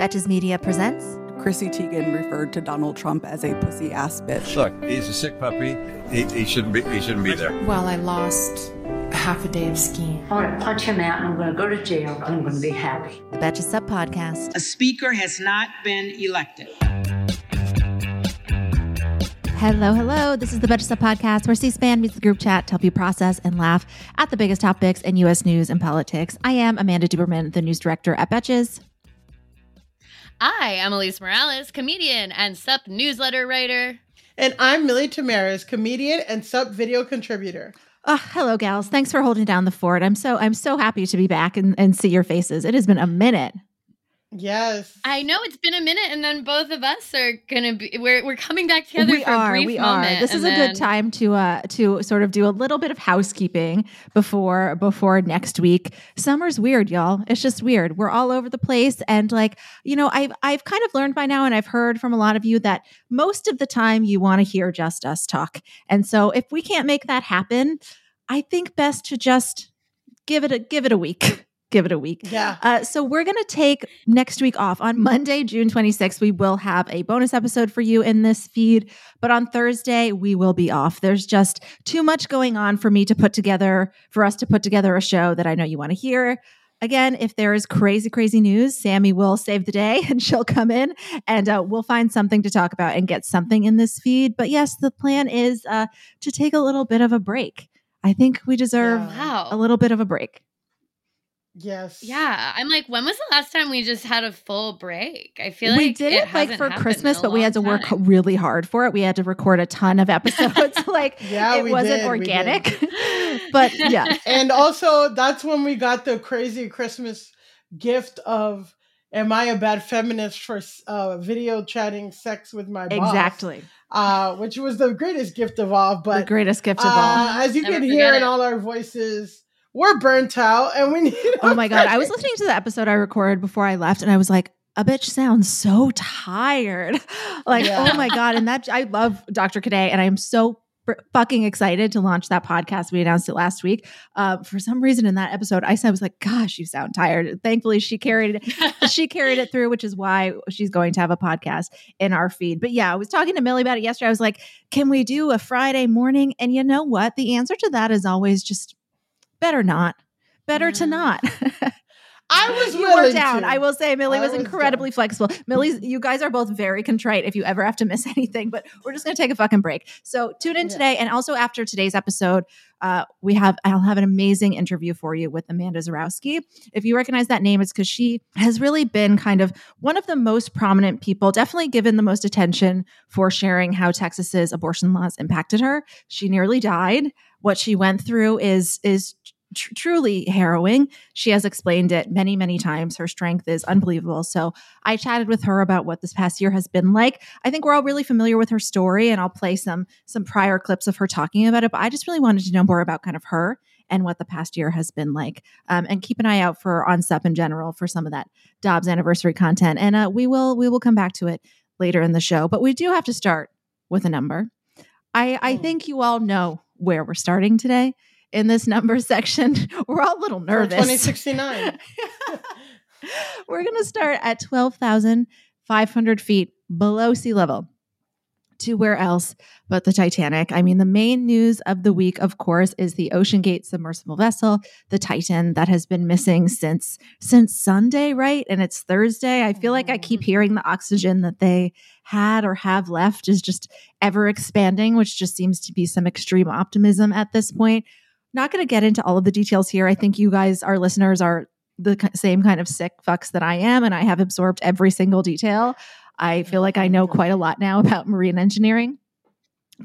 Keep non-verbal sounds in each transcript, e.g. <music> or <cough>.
Betches Media presents Chrissy Teigen referred to Donald Trump as a pussy ass bitch. Look, he's a sick puppy. He, he shouldn't be. He shouldn't be there. Well, I lost half a day of skiing. I'm going to punch him out and I'm going to go to jail and I'm going to be happy. the Betches Sup Podcast. A speaker has not been elected. Hello, hello. This is the Betches Sup Podcast, where C-SPAN meets the group chat to help you process and laugh at the biggest topics in U.S. news and politics. I am Amanda Duberman, the news director at Betches. I am Elise Morales, comedian and SUP newsletter writer. And I'm Millie Tamarez, comedian and sub video contributor. Oh, hello, gals. Thanks for holding down the fort. I'm so I'm so happy to be back and, and see your faces. It has been a minute. Yes. I know it's been a minute, and then both of us are gonna be we're we're coming back together we for are. a brief we moment. are. This is and a then- good time to uh to sort of do a little bit of housekeeping before before next week. Summer's weird, y'all. It's just weird. We're all over the place, and like you know, I've I've kind of learned by now, and I've heard from a lot of you that most of the time you want to hear just us talk, and so if we can't make that happen, I think best to just give it a give it a week. <laughs> Give it a week. Yeah. Uh, so we're going to take next week off. On Monday, June 26th, we will have a bonus episode for you in this feed. But on Thursday, we will be off. There's just too much going on for me to put together, for us to put together a show that I know you want to hear. Again, if there is crazy, crazy news, Sammy will save the day <laughs> and she'll come in and uh, we'll find something to talk about and get something in this feed. But yes, the plan is uh, to take a little bit of a break. I think we deserve Yeah. Wow. a little bit of a break. Yes. Yeah, I'm like, when was the last time we just had a full break? I feel we like did it it, like for Christmas, but we had to work time. really hard for it. We had to record a ton of episodes. <laughs> like Yeah, it we wasn't did, we organic. <laughs> but <laughs> yeah. And also, that's when we got the crazy Christmas gift of Am I a bad feminist for uh, video chatting sex with my boss? Exactly. Uh, which was the greatest gift of all. But the But greatest gift of all. uh, as you Never can hear it. in all our voices, we're burnt out and we need. <laughs> Oh my god. I was listening to the episode I recorded before I left and I was like, a bitch sounds so tired. <laughs> like, Yeah. oh my God. And that I love Dr. Cadet and I'm so fr- fucking excited to launch that podcast. We announced it last week. Uh, for some reason in that episode, I said, I was like, gosh, you sound tired. Thankfully, she carried it. <laughs> she carried it through, which is why she's going to have a podcast in our feed. But yeah, I was talking to Millie about it yesterday. I was like, can we do a Friday morning? And you know what? The answer to that is always just better not. Better to Mm. not. <laughs> I was you were down. to. I will say Millie was was incredibly flexible. Millie's you guys are both very contrite if you ever have to miss <laughs> anything, but we're just gonna take a fucking break. So tune in Yeah. today and also after today's episode, uh, we have I'll have an amazing interview for you with Amanda Zurawski. If you recognize that name, it's because she has really been kind of one of the most prominent people, definitely given the most attention for sharing how Texas's abortion laws impacted her. She nearly died. What she went through is is tr- truly harrowing. She has explained it many, many times. Her strength is unbelievable. So I chatted with her about what this past year has been like. I think we're all really familiar with her story, and I'll play some some prior clips of her talking about it. But I just really wanted to know more about kind of her and what the past year has been like. Um, and keep an eye out for on SUP in general for some of that Dobbs anniversary content. And uh, we will we will come back to it later in the show. But we do have to start with a number. I, I Hmm. think you all know where we're starting today in this number <laughs> section. We're all a little nervous. 2069. <laughs> <laughs> We're going to start at 12,500 feet below sea level. to where else but the Titanic. I mean, the main news of the week, of course, is the OceanGate submersible vessel, the Titan, that has been missing since since Sunday, right? And it's Thursday. I feel like I keep mm-hmm. hearing the oxygen that they had or have left is just ever expanding, which just seems to be some extreme optimism at this point. Not going to get into all of the details here. I think you guys, our listeners, are the same kind of sick fucks that I am, and I have absorbed every single detail. I oh feel like I know quite a lot now about marine engineering.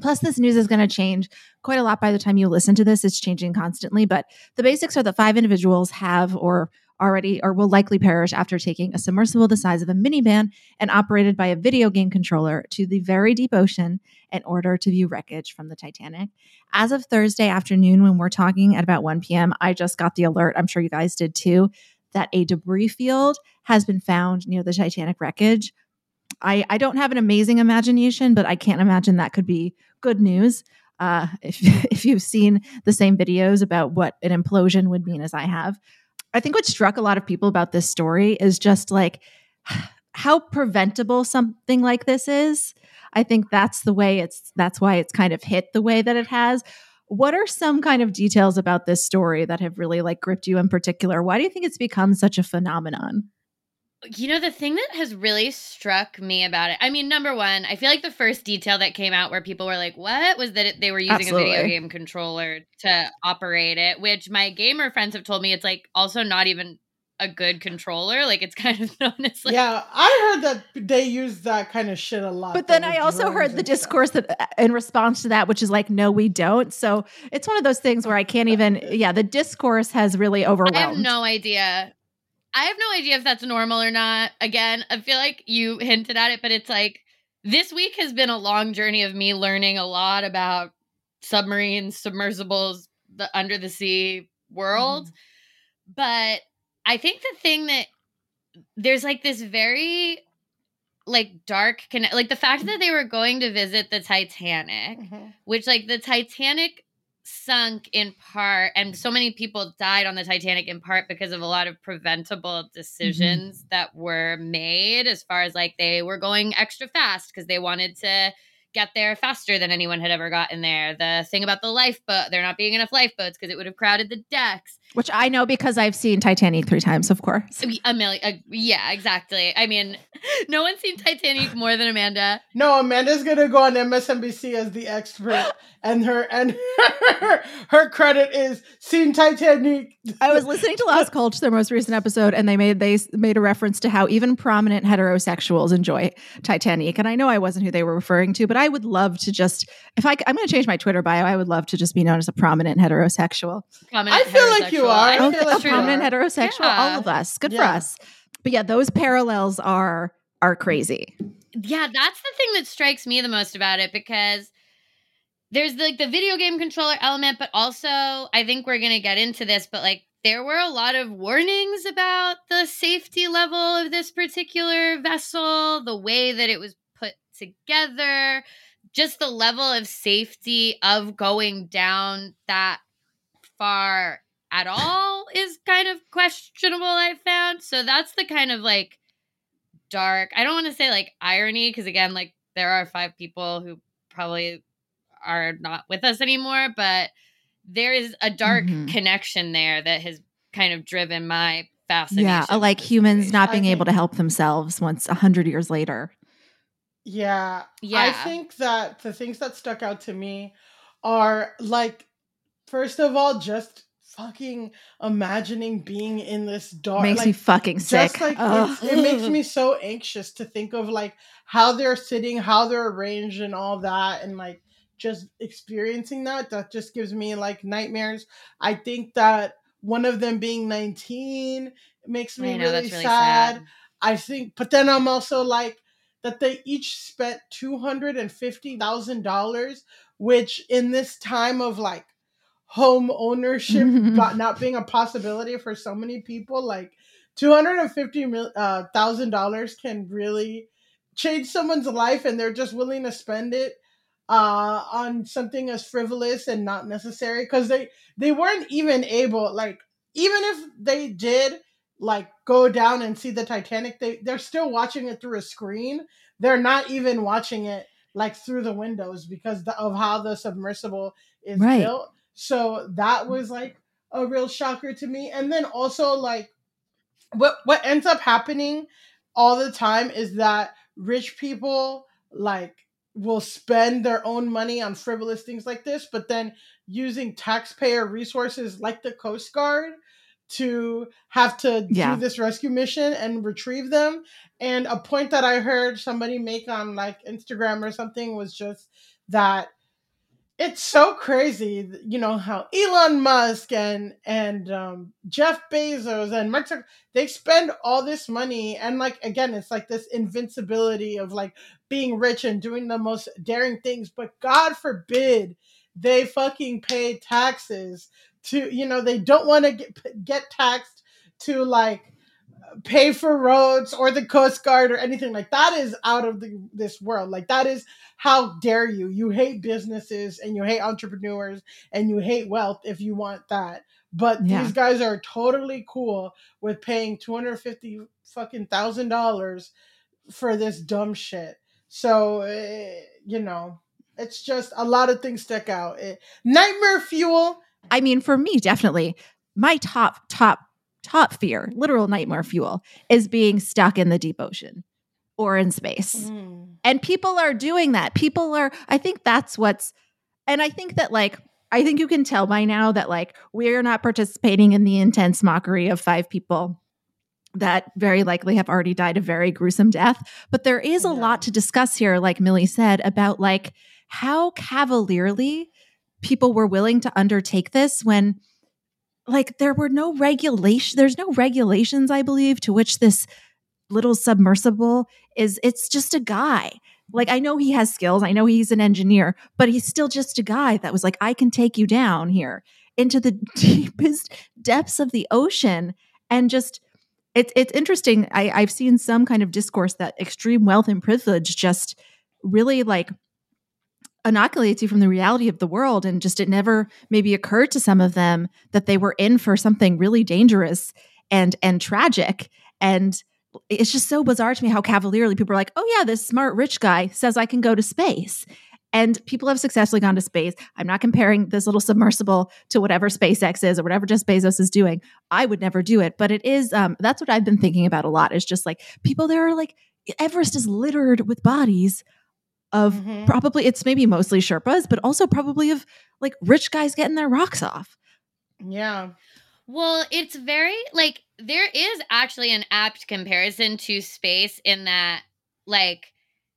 Plus, this news is going to change quite a lot by the time you listen to this. It's changing constantly, but the basics are that five individuals have or already or will likely perish after taking a submersible the size of a minivan and operated by a video game controller to the very deep ocean in order to view wreckage from the Titanic. As of Thursday afternoon, when we're talking at about 1 p.m., I just got the alert. I'm sure you guys did too, that a debris field has been found near the Titanic wreckage. I, I don't have an amazing imagination, but I can't imagine that could be good news. Uh, if, <laughs> if you've seen the same videos about what an implosion would mean as I have, I think what struck a lot of people about this story is just like <sighs> how preventable something like this is. I think that's the way it's that's why it's kind of hit the way that it has. What are some kind of details about this story that have really like gripped you in particular? Why do you think it's become such a phenomenon? You know, the thing that has really struck me about it, I mean, number one, I feel like the first detail that came out where people were like, what was that it, they were using Absolutely. a video game controller to operate it, which my gamer friends have told me it's like also not even a good controller. Like it's <laughs> kind of known as like. Yeah, I heard that they use that kind of shit a lot. But then I also heard the discourse stuff. that uh, in response to that, which is like, no, we don't. So it's one of those things where I can't even, yeah, the discourse has really overwhelmed. I have no idea I have no idea if that's normal or not. Again, I feel like you hinted at it, but it's like this week has been a long journey of me learning a lot about submarines, submersibles, the under the sea world. Mm. But I think the thing that there's like this very like dark connect like the fact that they were going to visit the Titanic, mm-hmm. which like the Titanic sunk in part and so many people died on the Titanic in part because of a lot of preventable mm-hmm. decisions mm-hmm. that were made as far as like they were going extra fast because they wanted to get there faster than anyone had ever gotten there. The thing about the lifeboat, there not being enough lifeboats because it would have crowded the decks. Which I know because I've seen Titanic three times, of course. A million. Uh, yeah, exactly. I mean, <laughs> no one's seen Titanic more than Amanda. No, Amanda's gonna go on MSNBC as the expert, <gasps> and her and her, <laughs> her credit is seen Titanic. I was listening to Lost <laughs> Culture, their most recent episode, and they made they made a reference to how even prominent heterosexuals enjoy Titanic, and I know I wasn't who they were referring to, but I would love to just if I I'm going to change my Twitter bio, I would love to just be known as a prominent heterosexual. Prominent I feel like you are. I feel a prominent heterosexual. Yeah. All of us. Good yeah. for us. But yeah, those parallels are are crazy. Yeah, that's the thing that strikes me the most about it because there's like the video game controller element, but also I think we're gonna get into this, but like there were a lot of warnings about the safety level of this particular vessel, the way that it was put together, just the level of safety of going down that far at all is kind of questionable, I found. So that's the kind of like dark, I don't want to say like irony, because again, like there are five people who probably are not with us anymore, but there is a dark mm-hmm. connection there that has kind of driven my fascination. Yeah, like humans not being able to help themselves once a hundred years later. Yeah. Yeah. I think that the things that stuck out to me are like, first of all, just fucking imagining being in this dark makes like, me fucking sick. Just like it makes me <laughs> so anxious to think of like how they're sitting, how they're arranged, and all that, and like just experiencing that. That just gives me like nightmares. I think that one of them being 19 makes me know, really, really sad. sad. I think, but then I'm also like that they each spent two hundred and fifty thousand dollars, which in this time of like home ownership <laughs> not being a possibility for so many people like $250,000 uh, dollars can really change someone's life and they're just willing to spend it uh, on something as frivolous and not necessary because they they weren't even able like even if they did like go down and see the titanic they they're still watching it through a screen they're not even watching it like through the windows because the, of how the submersible is Right. built. So that was like a real shocker to me. And then also like what what ends up happening all the time is that rich people like will spend their own money on frivolous things like this, but then using taxpayer resources like the Coast Guard to have to Yeah. do this rescue mission and retrieve them. And a point that I heard somebody make on like Instagram or something was just that it's so crazy, you know, how Elon Musk and and um, Jeff Bezos and Mark Zucker, they spend all this money and like again, it's like this invincibility of like being rich and doing the most daring things, but God forbid they fucking pay taxes to you know they don't want to get get taxed to like pay for roads or the coast guard or anything. Like that is out of the, this world. Like that is how dare you. You hate businesses and you hate entrepreneurs and you hate wealth if you want that. But Yeah. these guys are totally cool with paying 250 fucking thousand dollars for this dumb shit. So eh, you know it's just a lot of things stick out. Eh, nightmare fuel. I mean, for me, definitely. My top, top, top fear, literal nightmare fuel, is being stuck in the deep ocean or in space. Mm. And people are doing that. People are, I think that's what's, and I think that like, I think you can tell by now that like we're not participating in the intense mockery of five people that very likely have already died a very gruesome death. But there is a lot to discuss here, like Millie said, about like how cavalierly people were willing to undertake this when like there were no regulation there's no regulations i believe to which this little submersible is it's just a guy. Like i know he has skills i know he's an engineer but he's still just a guy that was like i can take you down here into the <laughs> deepest depths of the ocean and just it's it's interesting I, i've seen some kind of discourse that extreme wealth and privilege just really like inoculates you from the reality of the world and just it never maybe occurred to some of them that they were in for something really dangerous and and tragic. And it's just so bizarre to me how cavalierly people are like oh yeah this smart rich guy says i can go to space. And people have successfully gone to space. I'm not comparing this little submersible to whatever spacex is or whatever jeff bezos is doing. I would never do it but it is um that's what i've been thinking about a lot is just like people there are like everest is littered with bodies of Mhm. probably it's maybe mostly Sherpas, but also probably of like rich guys getting their rocks off. yeah Well, it's very like there is actually an apt comparison to space in that like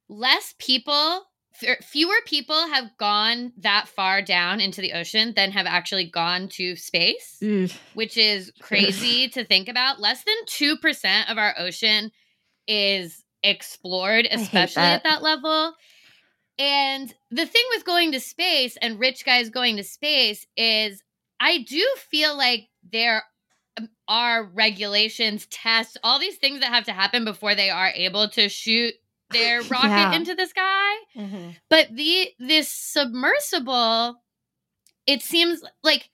less people f- fewer people have gone that far down into the ocean than have actually gone to space, which is <laughs> crazy to think about. Less than 2% of our ocean is explored, especially that. at that level. And the thing with going to space and rich guys going to space is I do feel like there are regulations, tests, all these things that have to happen before they are able to shoot their <laughs> rocket Yeah. into the sky. Mm-hmm. But the this submersible, it seems like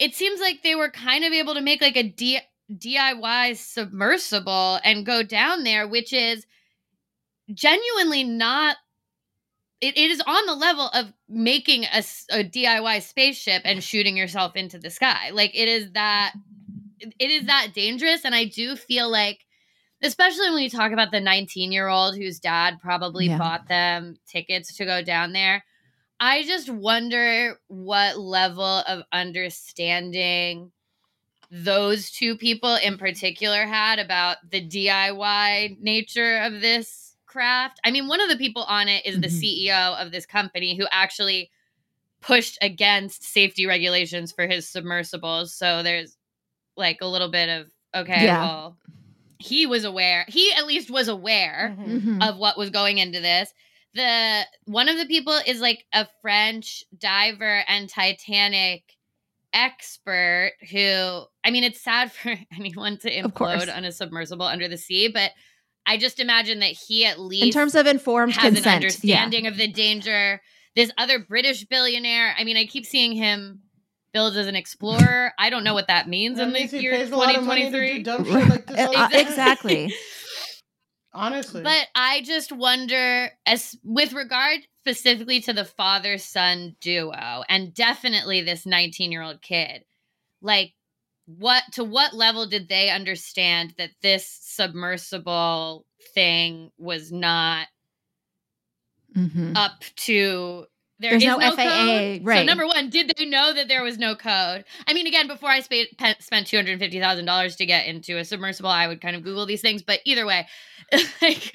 it seems like they were kind of able to make like a D- DIY submersible and go down there, which is genuinely not. It, it is on the level of making a DIY spaceship and shooting yourself into the sky. Like it is that it is that dangerous, and I do feel like, especially when you talk about the 19 year old whose dad probably Yeah. bought them tickets to go down there. I just wonder what level of understanding those two people in particular had about the DIY nature of this craft. I mean, one of the people on it is the Mhm. CEO of this company who actually pushed against safety regulations for his submersibles. So there's like a little bit of okay, Yeah. well, he was aware. He at least was aware Mhm. of what was going into this. The one of the people is like a French diver and Titanic expert who I mean it's sad for <laughs> anyone to implode on a submersible under the sea, but I just imagine that he at least In terms of informed has an consent, yeah. understanding of the danger. This other British billionaire, I mean, I keep seeing him billed as an explorer. <laughs> I don't know what that means That in means the year pays a lot of money to 2023. do dumb shit like this all the Uh, time. exactly. <laughs> honestly. But I just wonder, as with regard specifically to the father son duo, and definitely this 19 year old kid, like what to what level did they understand that this submersible thing was not Mhm. up to there There's is no FAA, code. So number one, did they know that there was no code? I mean, again, before I spa- pe- spent two hundred fifty thousand dollars to get into a submersible, I would kind of Google these things. But either way, <laughs> like,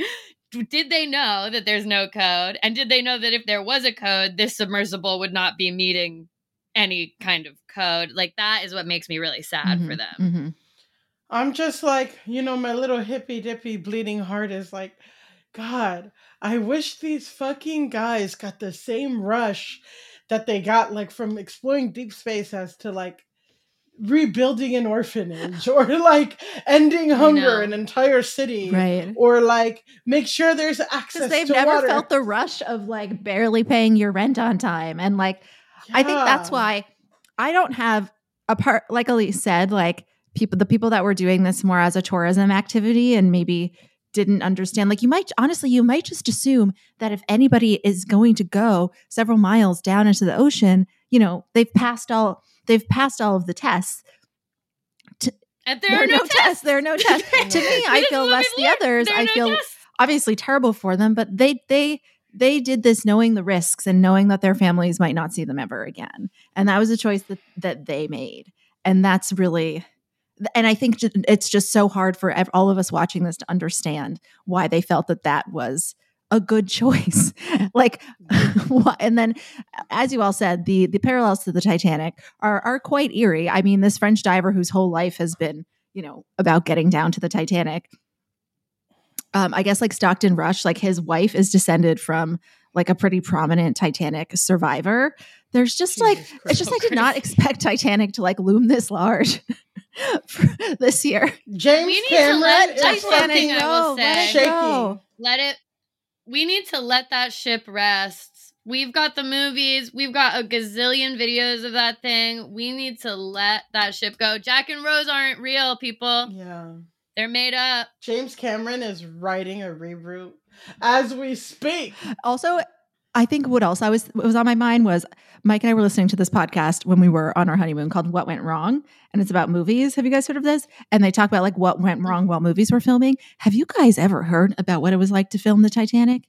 did they know that there's no code? And did they know that if there was a code, this submersible would not be meeting any kind of code? Like that is what makes me really sad for Mhm. them. Mhm. I'm just like, you know, my little hippy dippy bleeding heart is like, God, I wish these fucking guys got the same rush that they got like from exploring deep space as to like rebuilding an orphanage or <laughs> like ending hunger know. in an entire city Right. or like make sure there's access they've to never water. felt the rush of like barely paying your rent on time. And like, I think that's why I don't have a part, like Elise said, like people, the people that were doing this more as a tourism activity and maybe didn't understand. Like, you might honestly, you might just assume that if anybody is going to go several miles down into the ocean, you know, they've passed all, they've passed all of the tests. And there, There are no, tests. There are no tests. to <laughs> me, I feel less the others. There I no feel tests. obviously terrible for them, but they they they did this knowing the risks and knowing that their families might not see them ever again. And that was a choice that that they made. And that's really and I think it's just so hard for all of us watching this to understand why they felt that that was a good choice. <laughs> <laughs> like <laughs> and then as you all said, the the parallels to the Titanic are are quite eerie. I mean, this French diver whose whole life has been, you know, about getting down to the Titanic um, I guess like Stockton Rush, like his wife is descended from like a pretty prominent Titanic survivor. There's just like Jesus it's just So I did not expect Titanic to like loom this large <laughs> for this year. James We need to Cameron let Titanic fucking go. I will let it say. go. let it we need to let that ship rest we've got the movies we've got a gazillion videos of that thing we need to let that ship go jack and rose aren't real people Yeah. They're made up James Cameron is writing a reboot as we speak. Also, I think what else I was what was on my mind was Mike and I were listening to this podcast when we were on our honeymoon called What Went Wrong. And it's about movies. Have you guys heard of this? And they talk about like what went wrong while movies were filming. Have you guys ever heard about what it was like to film the Titanic?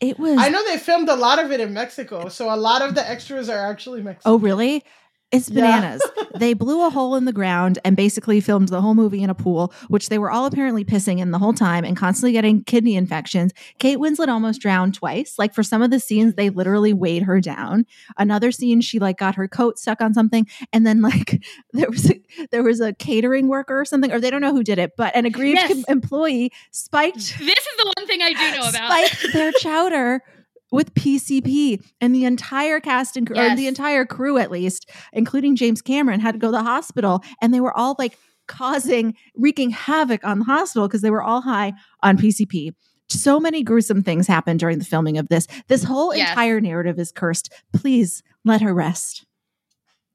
It was I know they filmed a lot of it in Mexico, so a lot of the extras are actually Mexican. Oh, really? It's Yeah. bananas. they blew a hole in the ground and basically filmed the whole movie in a pool, which they were all apparently pissing in the whole time and constantly getting kidney infections. Kate Winslet almost drowned twice. Like for some of the scenes, they literally weighed her down. Another scene, she like got her coat stuck on something, and then <laughs> like there was a there was a catering worker or something, or they don't know who did it, but an aggrieved Yes. employee spiked this is the one thing i do know about spiked their <laughs> chowder with PCP, and the entire cast and crew, or the entire crew, at least, including James Cameron, had to go to the hospital, and they were all like causing, wreaking havoc on the hospital because they were all high on PCP. So many gruesome things happened during the filming of this. This whole Yes. entire narrative is cursed. Please let her rest.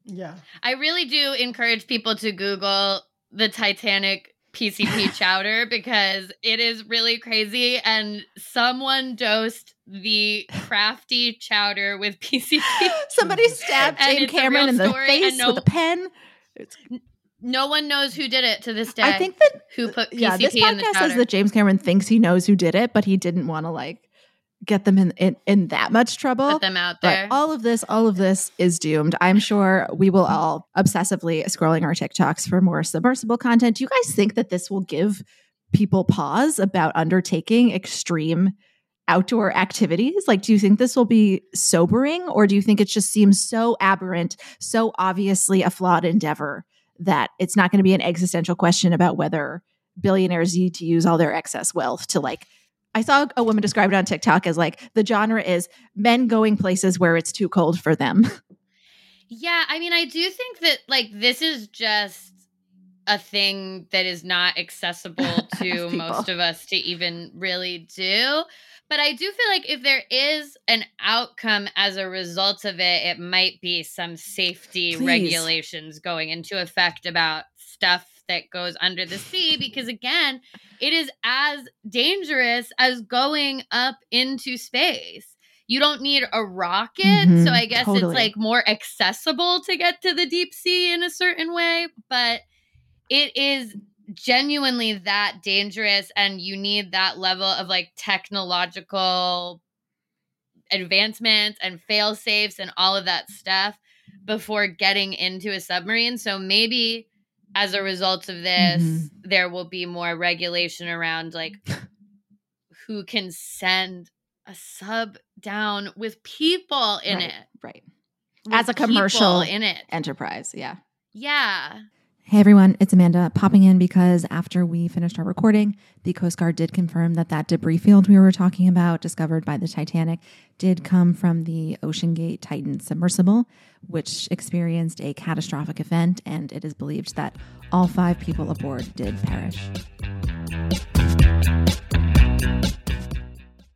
Yeah. i really do encourage people to google the titanic pcp chowder because it is really crazy and someone dosed the crafty chowder with pcp Somebody <laughs> stabbed And James Cameron in the story, face no- with a pen. no one knows who did it to this day. I think that who put PCP yeah, this in the podcast says that James Cameron thinks he knows who did it, but he didn't want to like get them in, in in that much trouble. Put them out But there. all of this, all of this is doomed. I'm sure we will mm-hmm. all obsessively scrolling our TikToks for more submersible content. Do you guys think that this will give people pause about undertaking extreme outdoor activities? Like, do you think this will be sobering, or do you think it just seems so aberrant, so obviously a flawed endeavor that it's not going to be an existential question about whether billionaires need to use all their excess wealth to like I saw a woman describe it on TikTok as like the genre is men going places where it's too cold for them. <laughs> Yeah, I mean, I do think that like this is just a thing that is not accessible <laughs> to most of us to even really do. But I do feel like if there is an outcome as a result of it, it might be some safety Please. regulations going into effect about stuff that goes under the sea because again, it is as dangerous as going up into space. You don't need a rocket, Mhm, so I guess totally. it's like more accessible to get to the deep sea in a certain way, but it is genuinely that dangerous and you need that level of like technological advancements and fail safes and all of that stuff before getting into a submarine so maybe as a result of this Mhm. there will be more regulation around like <laughs> who can send a sub down with people in Right, it right. With As a commercial in it enterprise. Yeah. yeah Hey everyone, it's Amanda popping in because after we finished our recording, the Coast Guard did confirm that that debris field we were talking about, discovered by the Titanic, did come from the OceanGate Titan submersible, which experienced a catastrophic event, and it is believed that all five people aboard did perish.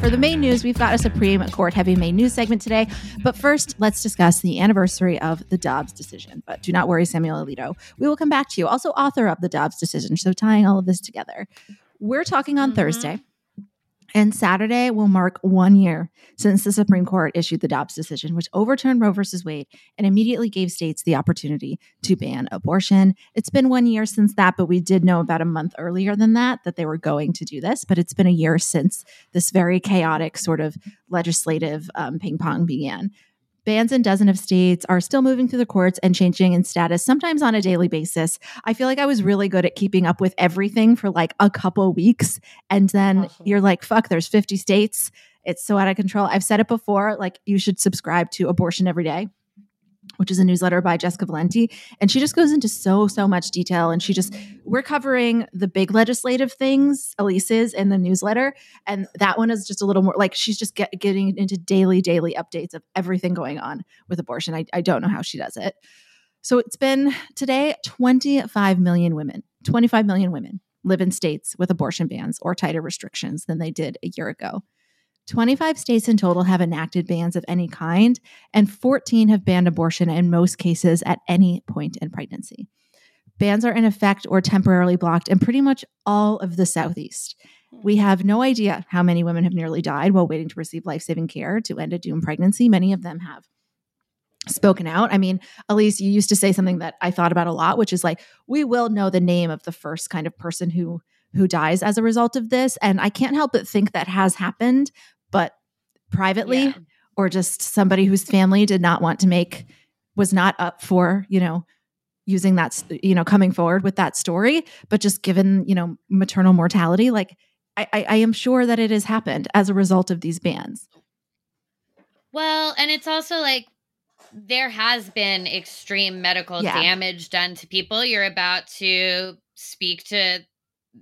For the main news, we've got a Supreme Court heavy main news segment today. But first, let's discuss the anniversary of the Dobbs decision. But do not worry, Samuel Alito. We will come back to you. Also, author of the Dobbs decision. So, tying all of this together, we're talking on Mhm. Thursday. And Saturday will mark one year since the Supreme Court issued the Dobbs decision, which overturned Roe versus Wade and immediately gave states the opportunity to ban abortion. It's been one year since that, but we did know about a month earlier than that that they were going to do this. But it's been a year since this very chaotic sort of legislative um, ping pong began. Bans in dozen of states are still moving through the courts and changing in status, sometimes on a daily basis. I feel like I was really good at keeping up with everything for like a couple weeks. And then Awesome. you're like, fuck, there's 50 states. It's so out of control. I've said it before, like you should subscribe to Abortion Every Day, which is a newsletter by Jessica Valenti. And she just goes into so, so much detail. And she just, mm. we're covering the big legislative things, Elise is in the newsletter. And that one is just a little more like she's just get, getting into daily, daily updates of everything going on with abortion. I, I don't know how she does it. So it's been today 25 million women, 25 million women live in states with abortion bans or tighter restrictions than they did a year ago. 25 states in total have enacted bans of any kind, and 14 have banned abortion in most cases at any point in pregnancy. Bans are in effect or temporarily blocked in pretty much all of the Southeast. Hmm. We have no idea how many women have nearly died while waiting to receive life saving care to end a doomed pregnancy. Many of them have spoken out. I mean, Elise, you used to say something that I thought about a lot, which is like, we will know the name of the first kind of person who who dies as a result of this. And I can't help but think that has happened, privately Yeah. or just somebody whose family did not want to make was not up for, you know, using that, you know, coming forward with that story, but just given, you know, maternal mortality, like I, I, I am sure that it has happened as a result of these bans. Well, and it's also like there has been extreme medical Yeah. damage done to people. You're about to speak to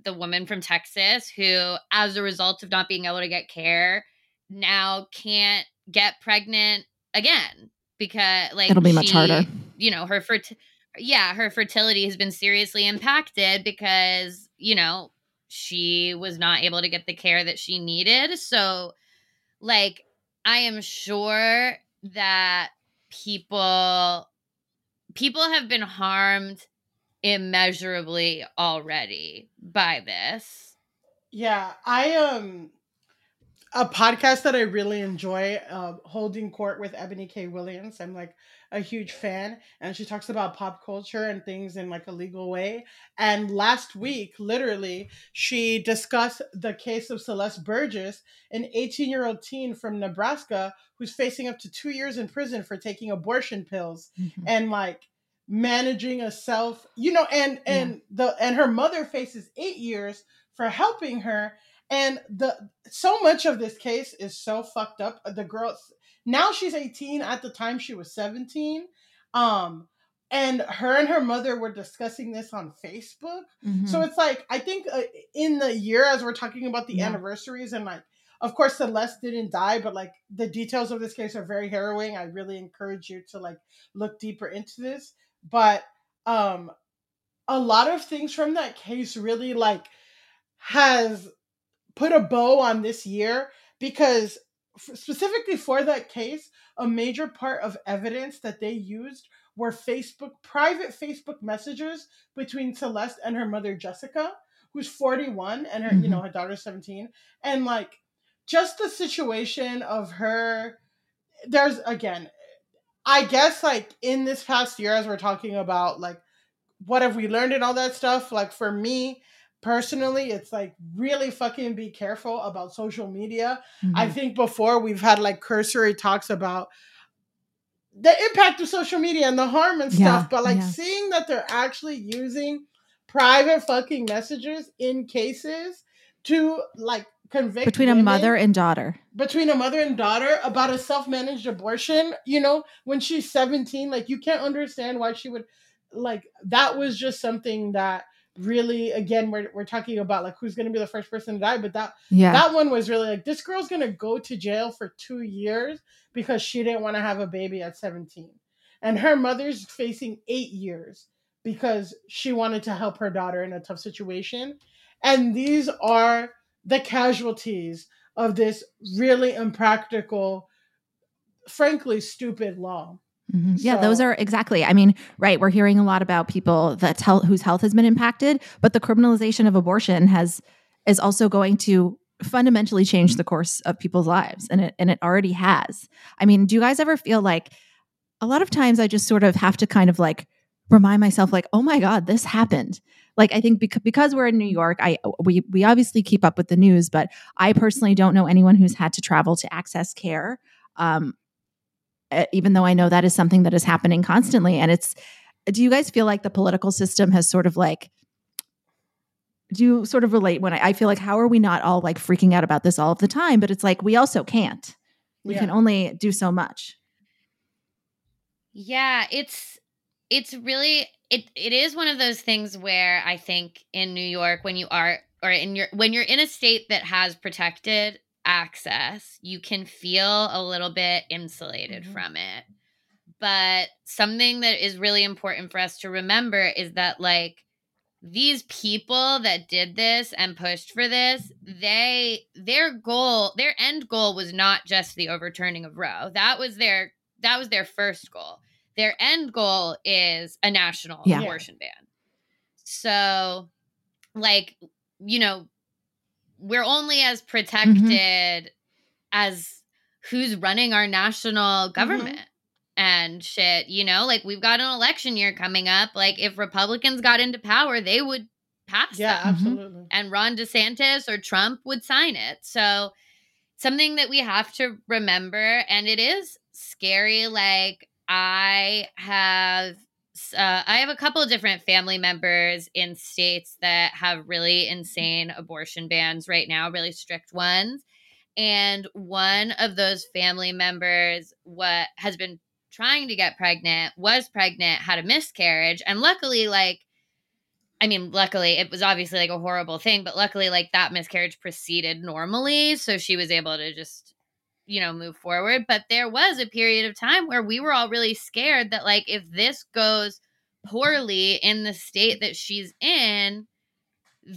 the woman from Texas who, as a result of not being able to get care, now can't get pregnant again because like It'll be much harder. You know, her fert- yeah, her fertility has been seriously impacted because, you know, she was not able to get the care that she needed. So like I am sure that people people have been harmed immeasurably already by this. Yeah, I um a podcast that I really enjoy, uh, Holding Court with Eboni K. Williams. I'm like a huge fan, and she talks about pop culture and things in like a legal way. And last week, literally, she discussed the case of Celeste Burgess, an 18 year old teen from Nebraska who's facing up to two years in prison for taking abortion pills Mhm. and like managing a self you know and and the and her mother faces eight years for helping her and the so much of this case is so fucked up the girl now she's 18 at the time she was 17 um and her and her mother were discussing this on facebook Mhm. so it's like i think uh, in the year as we're talking about the Yeah. anniversaries and like of course celeste didn't die but like the details of this case are very harrowing i really encourage you to like look deeper into this but um a lot of things from that case really like has put a bow on this year because f- specifically for that case a major part of evidence that they used were facebook private facebook messages between celeste and her mother jessica who's 41 and her you know mm-hmm. her daughter's 17 and like just the situation of her there's again i guess like in this past year as we're talking about like what have we learned and all that stuff like for me personally it's like really fucking be careful about social media i Mhm. think before we've had like cursory talks about the impact of social media and the harm and stuff Yeah, but like yeah. seeing that they're actually using private fucking messages in cases to like convict between a mother and daughter. between a mother and daughter about a self-managed abortion you know when she's 17 like you can't understand why she would like that was just something that really again we're, we're talking about like who's going to be the first person to die but that Yeah. that one was really like this girl's going to go to jail for two years because she didn't want to have a baby at 17 and her mother's facing eight years because she wanted to help her daughter in a tough situation. And these are the casualties of this really impractical frankly stupid law Mhm. Yeah, those are exactly. I mean, right. We're hearing a lot about people that health, whose health has been impacted, but the criminalization of abortion has is also going to fundamentally change the course of people's lives, and it and it already has. I mean, do you guys ever feel like a lot of times I just sort of have to kind of like remind myself, like, oh my god, this happened. Like I think because because we're in New York, I we we obviously keep up with the news, but I personally don't know anyone who's had to travel to access care. Um, even though I know that is something that is happening constantly. And it's, do you guys feel like the political system has sort of like, do you sort of relate when I, I feel like, how are we not all like freaking out about this all of the time? But it's like, we also can't. We can only do so much. Yeah, it's it's really it it is one of those things where I think in New York when you are or in your when you're in a state that has protected access, you can feel a little bit insulated Mhm. from it. But something that is really important for us to remember is that like these people that did this and pushed for this, they their goal, their end goal was not just the overturning of Roe. That was their that was their first goal. Their end goal is a national Yeah. abortion ban. So like, you know, we're only as mm-hmm. protected as who's running our national mm-hmm. government and shit, you know, like we've got an election year coming up. Like if Republicans got into power, they would pass yeah them. absolutely. <laughs> And Ron DeSantis or Trump would sign it. So something that we have to remember and it is scary like I have uh, I have a couple of different family members in states that have really insane abortion bans right now, really strict ones. And one of those family members what has been trying to get pregnant, was pregnant, had a miscarriage, and luckily like I mean, luckily it was obviously like a horrible thing, but luckily like that miscarriage proceeded normally, so she was able to just you know move forward. But there was a period of time where we were all really scared that like if this goes poorly in the state that she's in,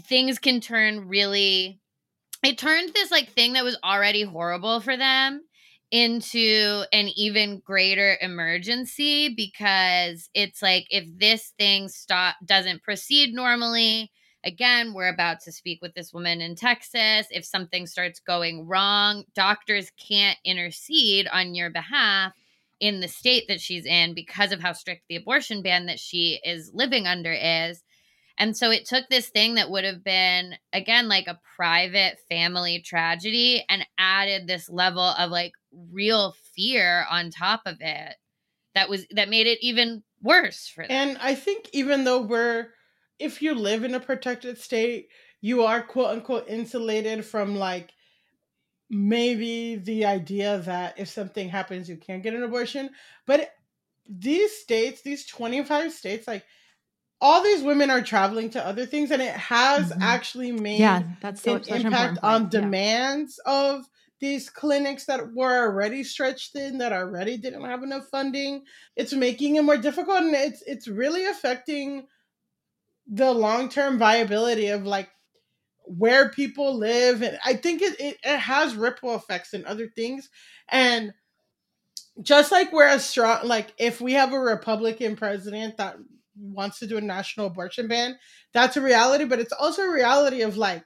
things can turn really it turned this like thing that was already horrible for them into an even greater emergency because it's like if this thing stop doesn't proceed normally again we're about to speak with this woman in Texas if something starts going wrong doctors can't intercede on your behalf in the state that she's in because of how strict the abortion ban that she is living under is and so it took this thing that would have been, again, like a private family tragedy and added this level of like real fear on top of it that was, that made it even worse for them. And I think even though we're, if you live in a protected state, you are quote unquote insulated from like maybe the idea that if something happens, you can't get an abortion. But these states, these 25 states, like, all these women are traveling to other things and it has mm-hmm. actually made yeah, that's so, an impact on demands yeah. of these clinics that were already stretched thin that already didn't have enough funding it's making it more difficult and it's it's really affecting the long-term viability of like where people live and i think it, it, it has ripple effects and other things and just like we're a strong like if we have a republican president that wants to do a national abortion ban. That's a reality, but it's also a reality of like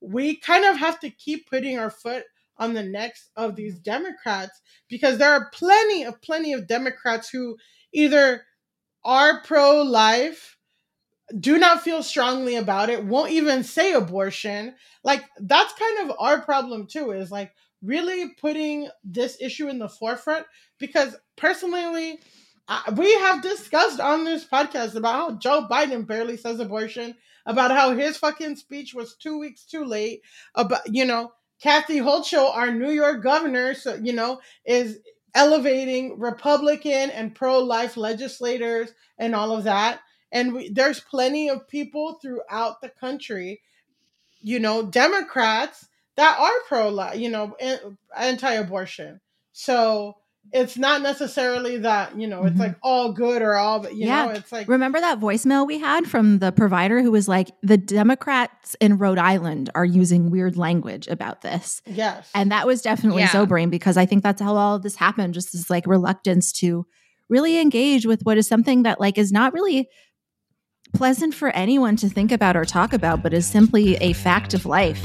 we kind of have to keep putting our foot on the necks of these Democrats because there are plenty of plenty of Democrats who either are pro life, do not feel strongly about it, won't even say abortion. Like that's kind of our problem too is like really putting this issue in the forefront because personally we have discussed on this podcast about how Joe Biden barely says abortion, about how his fucking speech was two weeks too late, about you know Kathy Hochul, our New York governor, so you know is elevating Republican and pro-life legislators and all of that. And we, there's plenty of people throughout the country, you know, Democrats that are pro-life, you know, anti-abortion. So it's not necessarily that you know it's mm-hmm. like all good or all but you yeah. know it's like remember that voicemail we had from the provider who was like the democrats in rhode island are using weird language about this yes and that was definitely yeah. sobering because i think that's how all of this happened just this like reluctance to really engage with what is something that like is not really pleasant for anyone to think about or talk about but is simply a fact of life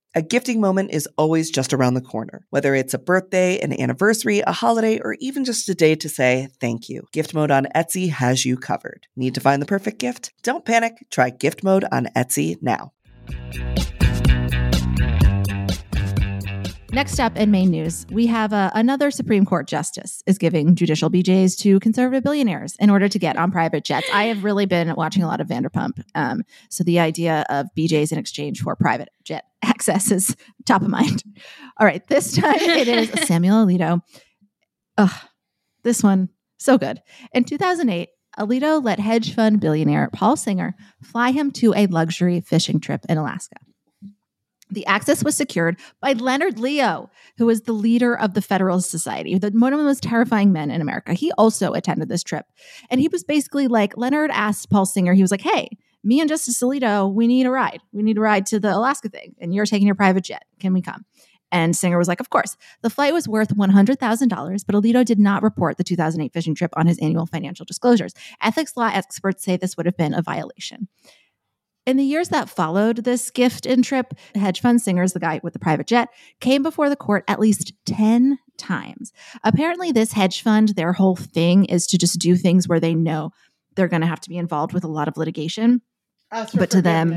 A gifting moment is always just around the corner, whether it's a birthday, an anniversary, a holiday, or even just a day to say thank you. Gift mode on Etsy has you covered. Need to find the perfect gift? Don't panic. Try gift mode on Etsy now. Next up in main news, we have uh, another Supreme Court justice is giving judicial BJs to conservative billionaires in order to get on private jets. I have really been watching a lot of Vanderpump, um, so the idea of BJs in exchange for private jet <laughs> access is top of mind. All right, this time it is <laughs> Samuel Alito. Ugh, this one so good. In 2008, Alito let hedge fund billionaire Paul Singer fly him to a luxury fishing trip in Alaska. The access was secured by Leonard Leo, who was the leader of the Federalist Society, the, one of the most terrifying men in America. He also attended this trip. And he was basically like, Leonard asked Paul Singer, he was like, hey, me and Justice Alito, we need a ride. We need a ride to the Alaska thing. And you're taking your private jet. Can we come? And Singer was like, Of course. The flight was worth $100,000, but Alito did not report the 2008 fishing trip on his annual financial disclosures. Ethics law experts say this would have been a violation. In the years that followed this gift and trip, hedge fund Singer's, the guy with the private jet, came before the court at least 10 times. Apparently, this hedge fund, their whole thing is to just do things where they know they're going to have to be involved with a lot of litigation. but to them,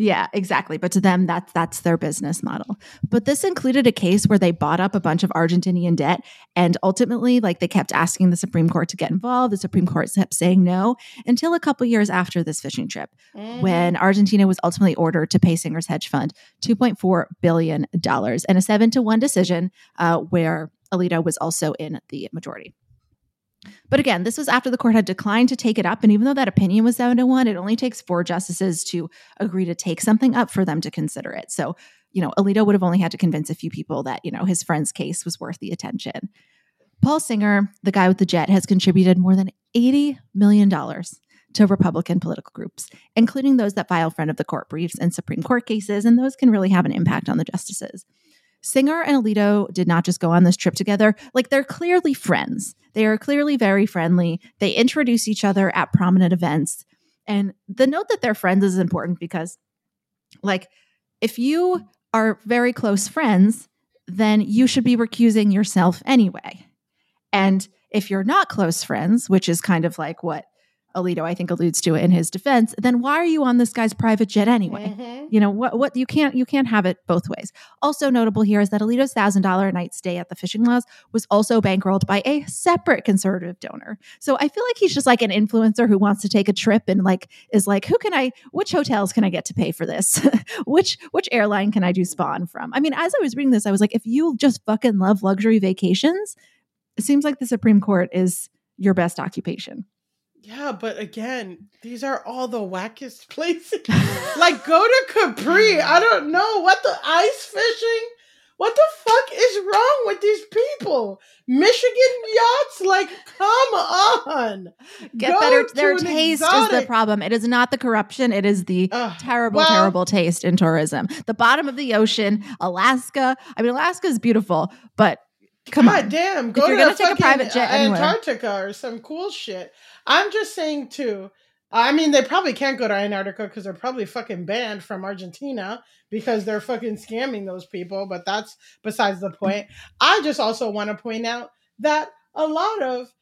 yeah, exactly. But to them, that's that's their business model. But this included a case where they bought up a bunch of Argentinian debt, and ultimately, like they kept asking the Supreme Court to get involved. The Supreme Court kept saying no until a couple years after this fishing trip, mm. when Argentina was ultimately ordered to pay Singer's hedge fund two point four billion dollars, and a seven to one decision uh, where Alito was also in the majority. But again, this was after the court had declined to take it up. And even though that opinion was seven to one, it only takes four justices to agree to take something up for them to consider it. So, you know, Alito would have only had to convince a few people that, you know, his friend's case was worth the attention. Paul Singer, the guy with the jet, has contributed more than $80 million to Republican political groups, including those that file friend of the court briefs and Supreme Court cases, and those can really have an impact on the justices. Singer and Alito did not just go on this trip together. Like they're clearly friends. They are clearly very friendly. They introduce each other at prominent events. And the note that they're friends is important because, like, if you are very close friends, then you should be recusing yourself anyway. And if you're not close friends, which is kind of like what Alito, I think, alludes to it in his defense, then why are you on this guy's private jet anyway? Mm-hmm. You know what? What you can't you can't have it both ways. Also notable here is that Alito's thousand dollar a night stay at the fishing laws was also bankrolled by a separate conservative donor. So I feel like he's just like an influencer who wants to take a trip and like is like, who can I? Which hotels can I get to pay for this? <laughs> which which airline can I do spawn from? I mean, as I was reading this, I was like, if you just fucking love luxury vacations, it seems like the Supreme Court is your best occupation. Yeah, but again, these are all the wackest <laughs> places. <laughs> like go to Capri. I don't know what the ice fishing. What the fuck is wrong with these people? Michigan yachts? Like, come on. Get Go better. Their taste exotic. is the problem. It is not the corruption. It is the uh, terrible, well, terrible taste in tourism. The bottom of the ocean, Alaska. I mean, Alaska is beautiful, but come God on. damn. Go if you're to gonna take a private jet anywhere. Antarctica or some cool shit. I'm just saying too. I mean, they probably can't go to Antarctica because they're probably fucking banned from Argentina because they're fucking scamming those people. But that's besides the point. I just also want to point out that a lot of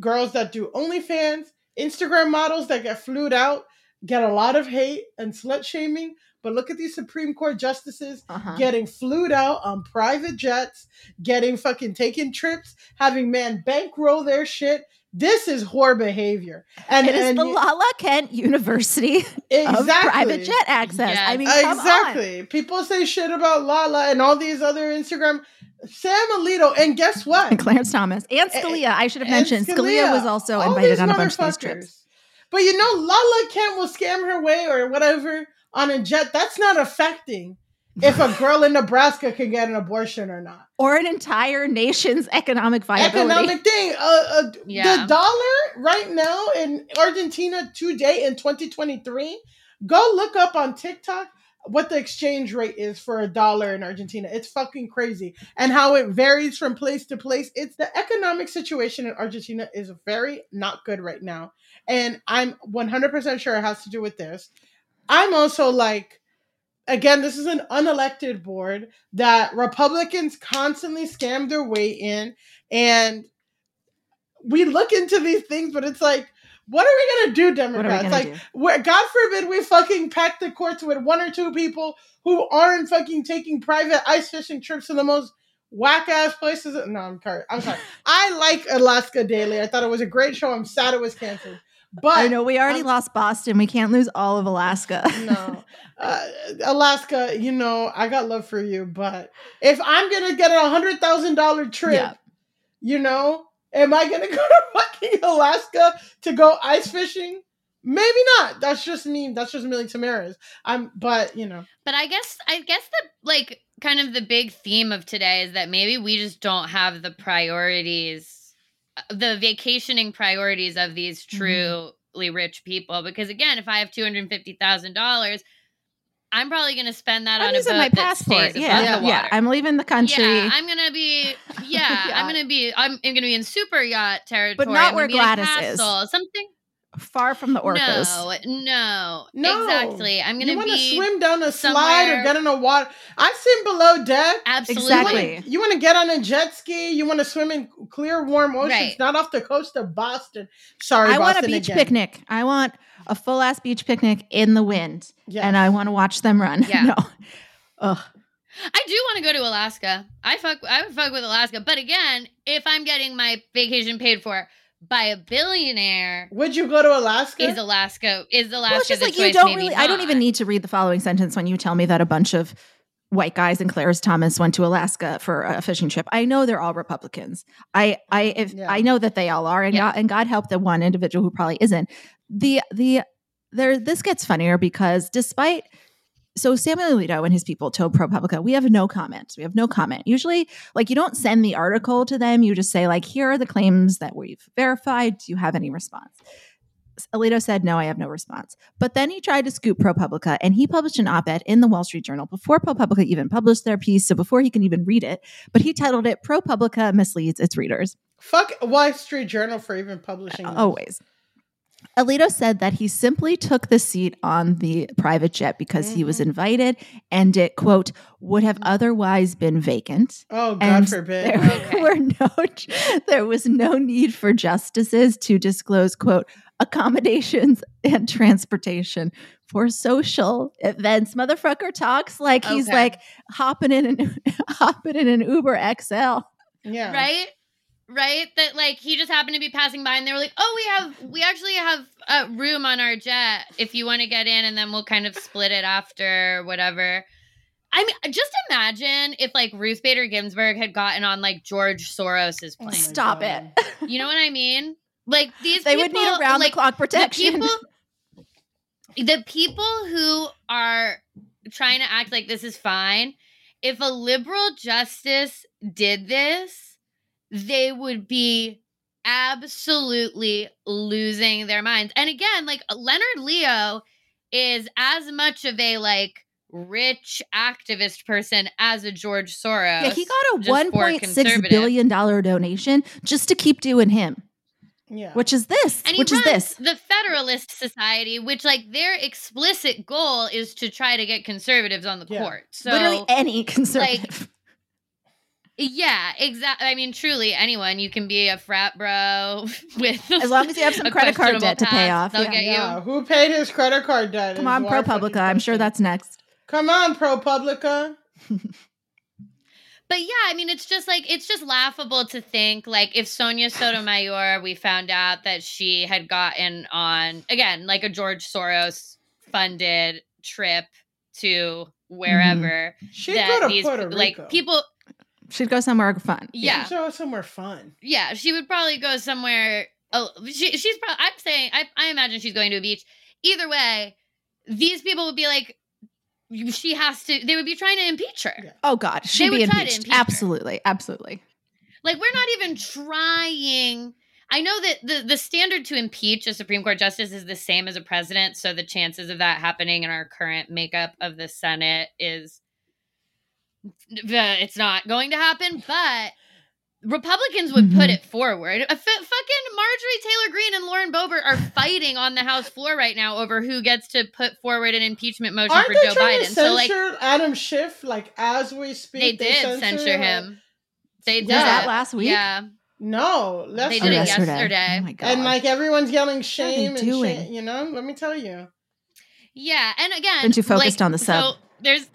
girls that do OnlyFans, Instagram models that get flued out, get a lot of hate and slut shaming. But look at these Supreme Court justices uh-huh. getting flued out on private jets, getting fucking taking trips, having men bankroll their shit, this is whore behavior. And it is and the Lala Kent University <laughs> exactly. of private jet access. Yes. I mean, exactly. On. People say shit about Lala and all these other Instagram. Sam Alito, and guess what? And <laughs> Clarence Thomas and Scalia. I should have mentioned Scalia, Scalia was also invited on a bunch of these trips. But you know, Lala Kent will scam her way or whatever on a jet. That's not affecting if a girl in Nebraska can get an abortion or not, <laughs> or an entire nation's economic viability. Economic thing. Uh, uh, yeah. The dollar right now in Argentina today in 2023. Go look up on TikTok what the exchange rate is for a dollar in Argentina. It's fucking crazy. And how it varies from place to place. It's the economic situation in Argentina is very not good right now. And I'm 100% sure it has to do with this. I'm also like, again, this is an unelected board that Republicans constantly scam their way in. And we look into these things, but it's like, what are we gonna do, Democrats? Like, do? God forbid we fucking pack the courts with one or two people who aren't fucking taking private ice fishing trips to the most whack ass places. No, I'm sorry. I'm sorry. <laughs> I like Alaska Daily. I thought it was a great show. I'm sad it was canceled. But I know we already um, lost Boston. We can't lose all of Alaska. no, <laughs> uh, Alaska. You know, I got love for you, but if I'm gonna get a hundred thousand dollar trip, yeah. you know, am I gonna <laughs> go to fucking Alaska to go ice fishing? Maybe not. That's just me. That's just Millie Tamarez. I'm, but you know. But I guess, I guess the like kind of the big theme of today is that maybe we just don't have the priorities the vacationing priorities of these mm-hmm. truly mm-hmm. rich people because again if i have $250000 I'm probably gonna spend that I'm on a using boat my passport. Yeah, yeah, water. I'm leaving the country. Yeah, I'm gonna be. Yeah, <laughs> Yeah. I'm gonna be. I'm, I'm gonna be in super yacht territory. But not I'm where gonna be in a Gladys is. Something. Far from the orcas. No, no, No. exactly. I'm gonna you want to be swim down a slide or get in a water. I've seen below deck. absolutely. Exactly. You want to get on a jet ski. You want to swim in clear, warm oceans, Right. not off the coast of Boston. Sorry, I want a beach again. picnic. I want a full ass beach picnic in the wind, Yes. and I want to watch them run. <laughs> Yeah. No, ugh. I do want to go to Alaska. I fuck. I would fuck with Alaska, but again, if I'm getting my vacation paid for by a billionaire, Would you go to Alaska? is Alaska is Alaska well, it's just the like you don't Maybe really. I don't even need to read the following sentence when you tell me that a bunch of white guys and Clarence Thomas went to Alaska for a fishing trip. I know they're all Republicans. I I if Yeah. I know that they all are, and Yeah. God, and God help the one individual who probably isn't. The the there this gets funnier because despite so Samuel Alito and his people told ProPublica, we have no comment. We have no comment. Usually, like you don't send the article to them. You just say, like, here are the claims that we've verified. Do you have any response? Alito said, no, I have no response. But then he tried to scoop ProPublica and he published an op ed in the Wall Street Journal before ProPublica even published their piece. So before he can even read it, but he titled it ProPublica Misleads Its Readers. Fuck Wall Street Journal for even publishing. Uh, this. Always. Alito said that he simply took the seat on the private jet because he was mm-hmm. invited and it, quote, would have otherwise been vacant. Oh, God and forbid. There Okay. <laughs> were no there was no need for justices to disclose, quote, accommodations and transportation for social events. Motherfucker talks like he's like hopping in an <laughs> hopping in an Uber XL. Yeah. right right that like he just happened to be passing by and they were like oh we have we actually have a room on our jet if you want to get in and then we'll kind of split it after whatever i mean just imagine if like ruth bader ginsburg had gotten on like george soros's Oh plane Stop God. it. <laughs> you know what i mean like these They people would need around like, the clock the protection. people <laughs> the people who are trying to act like this is fine if a liberal justice did this they would be absolutely losing their minds and again like leonard leo is as much of a like rich activist person as a george soros yeah, he got a just one for point six conservative. billion dollar donation just to keep doing him. Yeah. Which is this? And he which is runs this? the Federalist Society, which like their explicit goal is to try to get conservatives on the Yeah. court. So Literally any conservative. Yeah, exactly. I mean, truly, anyone you can be a frat bro <laughs> with as long as you have <laughs> some credit card debt to pay off. They'll yeah. get yeah. Who paid his credit card debt? Come on, my fucking ProPublica. I'm sure that's next. Come on, ProPublica. <laughs> But yeah, I mean, it's just like it's just laughable to think like if Sonia Sotomayor, we found out that she had gotten on again like a George Soros funded trip to mm-hmm. wherever. She'd that go to these Puerto Rico. like people She'd go somewhere fun. yeah She'd go somewhere fun. yeah she would probably go somewhere oh she, she's probably i'm saying I, I imagine she's going to a beach either way these people would be like she has to they would be trying to impeach her Yeah. Oh God, she'd They be would try to impeached. impeach her. absolutely, absolutely. like we're not even trying i know that the, the standard to impeach a supreme court justice is the same as a president so the chances of that happening in our current makeup of the senate is it's not going to happen but republicans would put Mhm. it forward A f- fucking marjorie taylor greene and lauren boebert are <laughs> fighting on the house floor right now over who gets to put forward an impeachment motion Aren't for they joe biden to so like censor Adam Schiff like as we speak? they did censor him. him they Was did that last week? yeah No, let's They Oh, did it yesterday. yesterday. Oh my God. And like everyone's yelling shame and doing? shame, you know. Let me tell you. Yeah, and again, Been too focused like, on the sub. So there's,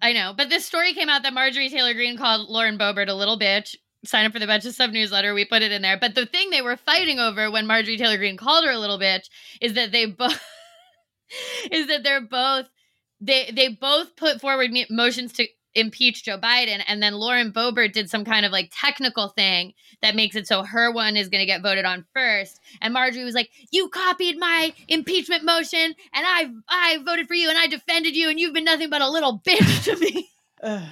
I know, but this story came out that Marjorie Taylor Greene called Lauren Boebert a little bitch. Sign up for the Betches Sup newsletter. We put it in there. But the thing they were fighting over when Marjorie Taylor Greene called her a little bitch is that they both <laughs> is that they're both they they both put forward motions to impeach Joe Biden, and then Lauren Boebert did some kind of like technical thing that makes it so her one is going to get voted on first. And Marjorie was like, "You copied my impeachment motion, and I I voted for you, and I defended you, and you've been nothing but a little bitch to me." <laughs>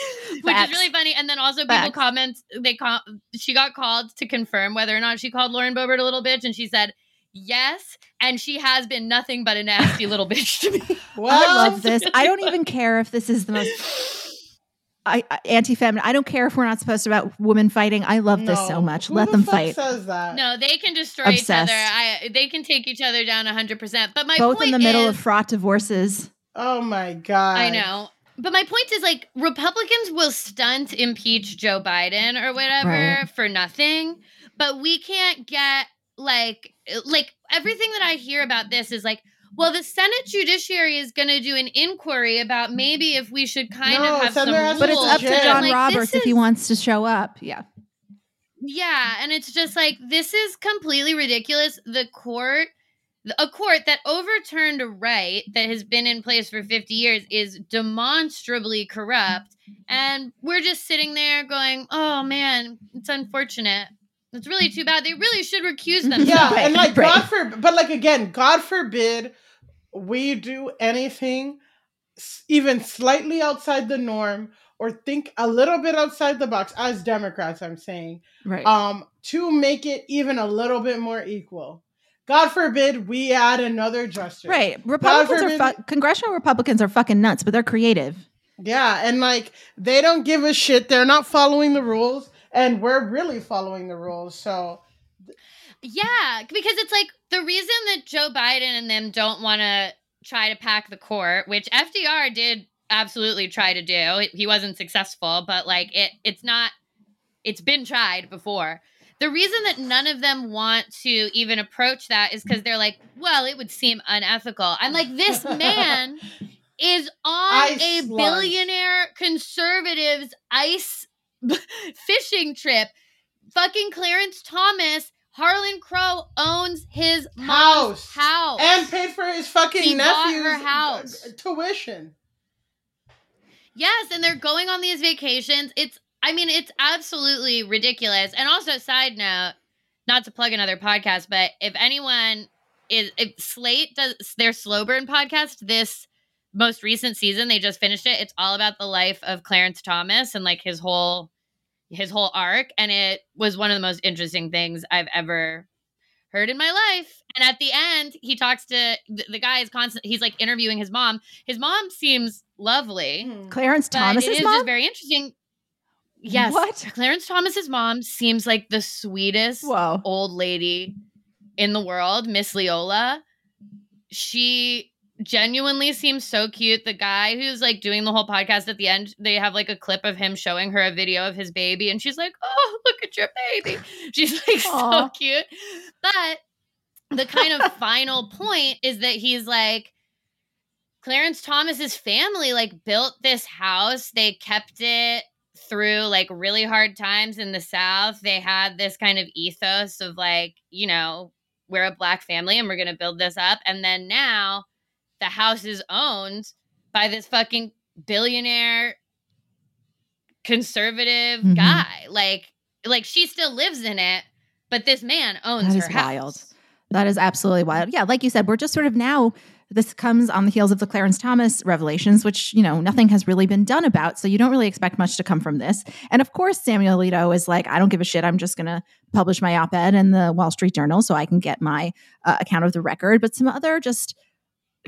<laughs> Which Facts. is really funny. And then also people Facts. comment they com- she got called to confirm whether or not she called Lauren Boebert a little bitch, and she said, Yes, and she has been nothing but a nasty little bitch to me. <laughs> Well, I love um, this. I don't even care if this is the most <gasps> I, I- anti-feminine. I don't care if we're not supposed to about women fighting. I love this so much. Who Let the them fuck fight. Says that? No, they can destroy each other. I they can take each other down 100%. But my Both in the middle is, of fraught divorces. Oh my god. I know. But my point is like Republicans will stunt impeach Joe Biden or whatever Right. for nothing, but we can't get like uh, like everything that I hear about this is like well the Senate Judiciary is going to do an inquiry about maybe if we should kind No, of have send some rules. But it's up to John Like, Roberts if he is- wants to show up. Yeah. Yeah, and it's just like this is completely ridiculous. The court, a court that overturned a right that has been in place for 50 years is demonstrably corrupt, and we're just sitting there going, "Oh man, it's unfortunate. It's really too bad. They really should recuse themselves." Yeah, Right, and like right. God forbid, but like again, God forbid we do anything even slightly outside the norm or think a little bit outside the box as Democrats. I'm saying, Right. um, to make it even a little bit more equal. God forbid we add another justice. right. Republicans are forbid- fu- congressional Republicans are fucking nuts, but they're creative. Yeah, and like they don't give a shit. They're not following the rules, and we're really following the rules. So Yeah, because it's like the reason that Joe Biden and them don't want to try to pack the court, which FDR did absolutely try to do. He wasn't successful, but like it it's not it's been tried before. The reason that none of them want to even approach that is cuz they're like, well, it would seem unethical. I'm like this <laughs> man is on a billionaire conservatives ice <laughs> fishing trip. Fucking Clarence Thomas, Harlan Crow owns his House. house. and paid for his fucking He nephew's house. uh, tuition. Yes, and they're going on these vacations. It's I mean, it's absolutely ridiculous. And also, side note, not to plug another podcast, but if anyone is if Slate does their slow burn podcast this most recent season, they just finished it. It's all about the life of Clarence Thomas and like his whole his whole arc. And it was one of the most interesting things I've ever heard in my life. And at the end, he talks to the, the guy is constant. He's like interviewing his mom. His mom seems lovely. Hmm. Clarence But Thomas's it is mom. just very interesting. Yes. What? Clarence Thomas's mom seems like the sweetest Whoa. old lady in the world, Miss Leola. She genuinely seems so cute. The guy who's like doing the whole podcast at the end, they have like a clip of him showing her a video of his baby, and she's like, Oh, <laughs> look at your baby. She's like Aw. so cute. But the kind of <laughs> final point is that he's like, Clarence Thomas's family like built this house. They kept it through like really hard times in the South. They had this kind of ethos of like, you know, we're a black family and we're going to build this up. And then now the house is owned by this fucking billionaire conservative Mhm. guy. Like, like she still lives in it, but this man owns That her house. wild. That is absolutely wild. Yeah, like you said, we're just sort of now. This comes on the heels of the Clarence Thomas revelations, which you know nothing has really been done about. So you don't really expect much to come from this. And of course, Samuel Alito is like, I don't give a shit. I'm just going to publish my op-ed in the Wall Street Journal so I can get my uh, account of the record. But some other just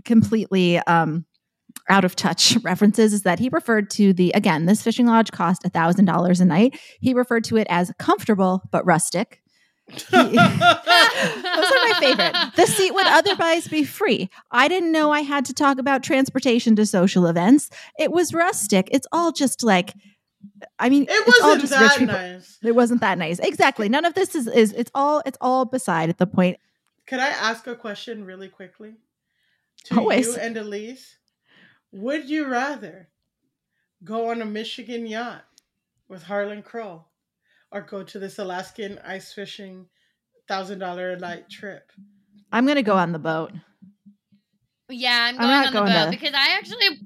completely um, out of touch <laughs> references is that he referred to the again this fishing lodge cost a thousand dollars a night. He referred to it as comfortable but rustic. <laughs> Those are my favorite. The seat would otherwise be free. I didn't know I had to talk about transportation to social events. It was rustic. It's all just like, I mean, It wasn't that nice. It wasn't that nice. Exactly. None of this is is it's all it's all beside the point. Could I ask a question really quickly? To Always. you and Elise, would you rather go on a Michigan yacht with Harlan Crow or go to this Alaskan ice fishing thousand dollar a night trip? I'm gonna go on the boat. Yeah, I'm I'm going not on the going boat to- because I actually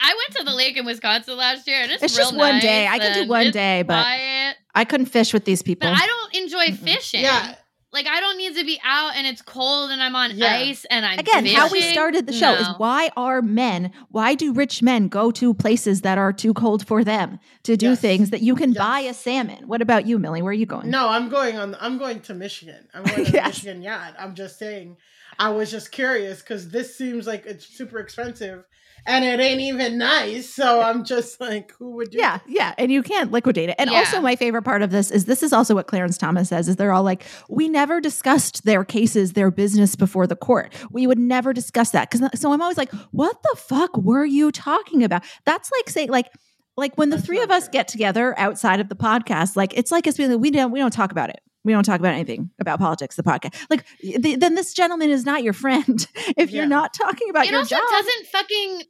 I went to the lake in Wisconsin last year and it's, It's real just one day. I can do one day, but quiet. I couldn't fish with these people. But I don't enjoy fishing. Yeah. Like I don't need to be out and it's cold and I'm on Yeah. ice and I'm Again, how we started the show is why are men, why do rich men go to places that are too cold for them to do Yes. things that you can Yes. buy a salmon? What about you, Millie? Where are you going? No, I'm going on. I'm going to Michigan. I'm going to <laughs> Yes. Michigan yacht. I'm just saying. I was just curious because this seems like it's super expensive, and it ain't even nice. So I'm just like, who would do? Yeah, yeah, and you can't liquidate it. And Yeah. also, my favorite part of this is this is also what Clarence Thomas says: is they're all like, we never discussed their cases, their business before the court. We would never discuss that because. So I'm always like, what the fuck were you talking about? That's like saying like. Like when the That's three of us fair. get together outside of the podcast, like it's like it's being like, we don't we don't talk about it. We don't talk about anything about politics. The podcast, like th- then this gentleman is not your friend <laughs> if you're not talking about it your also job. doesn't fucking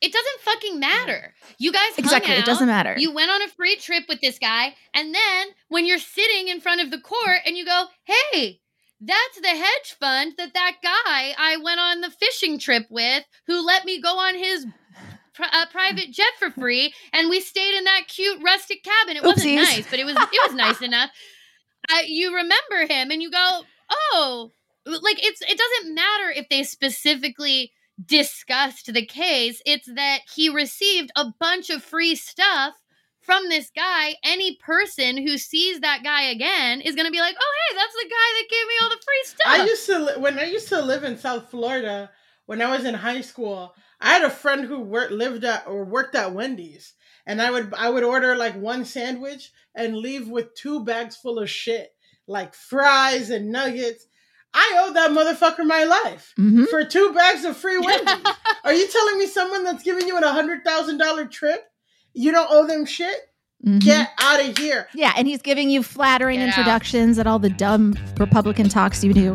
it doesn't fucking matter. You guys hung exactly, it doesn't matter. You went on a free trip with this guy, and then when you're sitting in front of the court and you go, "Hey, that's the hedge fund that that guy I went on the fishing trip with, who let me go on his." pri- uh, private jet for free, and we stayed in that cute rustic cabin. It wasn't nice, but it was it was nice <laughs> enough. Uh, you remember him, and you go, "Oh, like it's it doesn't matter if they specifically discussed the case. It's that he received a bunch of free stuff from this guy. Any person who sees that guy again is going to be like oh hey that's the guy that gave me all the free stuff. I used to li- when I used to live in South Florida when I was in high school. I had a friend who worked lived at or worked at Wendy's, and I would I would order like one sandwich and leave with two bags full of shit like fries and nuggets. I owe that motherfucker my life Mhm. for two bags of free Wendy's. Are you telling me someone that's giving you a hundred thousand dollar trip, you don't owe them shit? Mhm. Get out of here. Yeah, and he's giving you flattering Get out. introductions at all the dumb Republican talks you do.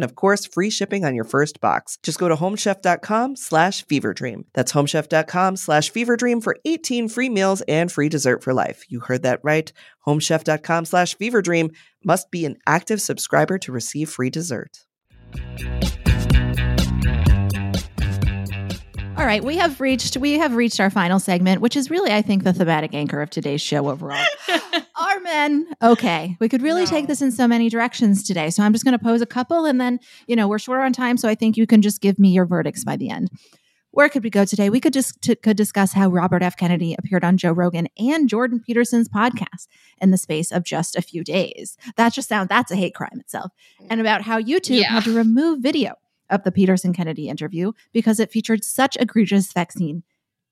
and of course free shipping on your first box. Just go to homechef.com slash feverdream. That's homechef.com slash feverdream for 18 free meals and free dessert for life. You heard that right. Homechef.com slash feverdream must be an active subscriber to receive free dessert. All right, we have reached we have reached our final segment, which is really, I think, the thematic anchor of today's show overall. <laughs> Are men okay? We could really take this in so many directions today. So I'm just going to pose a couple, and then you know we're short on time, so I think you can just give me your verdicts by the end. Where could we go today? We could just t- could discuss how Robert F. Kennedy appeared on Joe Rogan and Jordan Peterson's podcast in the space of just a few days. That just sounds that's a hate crime itself, and about how YouTube Yeah. had to remove video of the Peterson Kennedy interview because it featured such egregious vaccine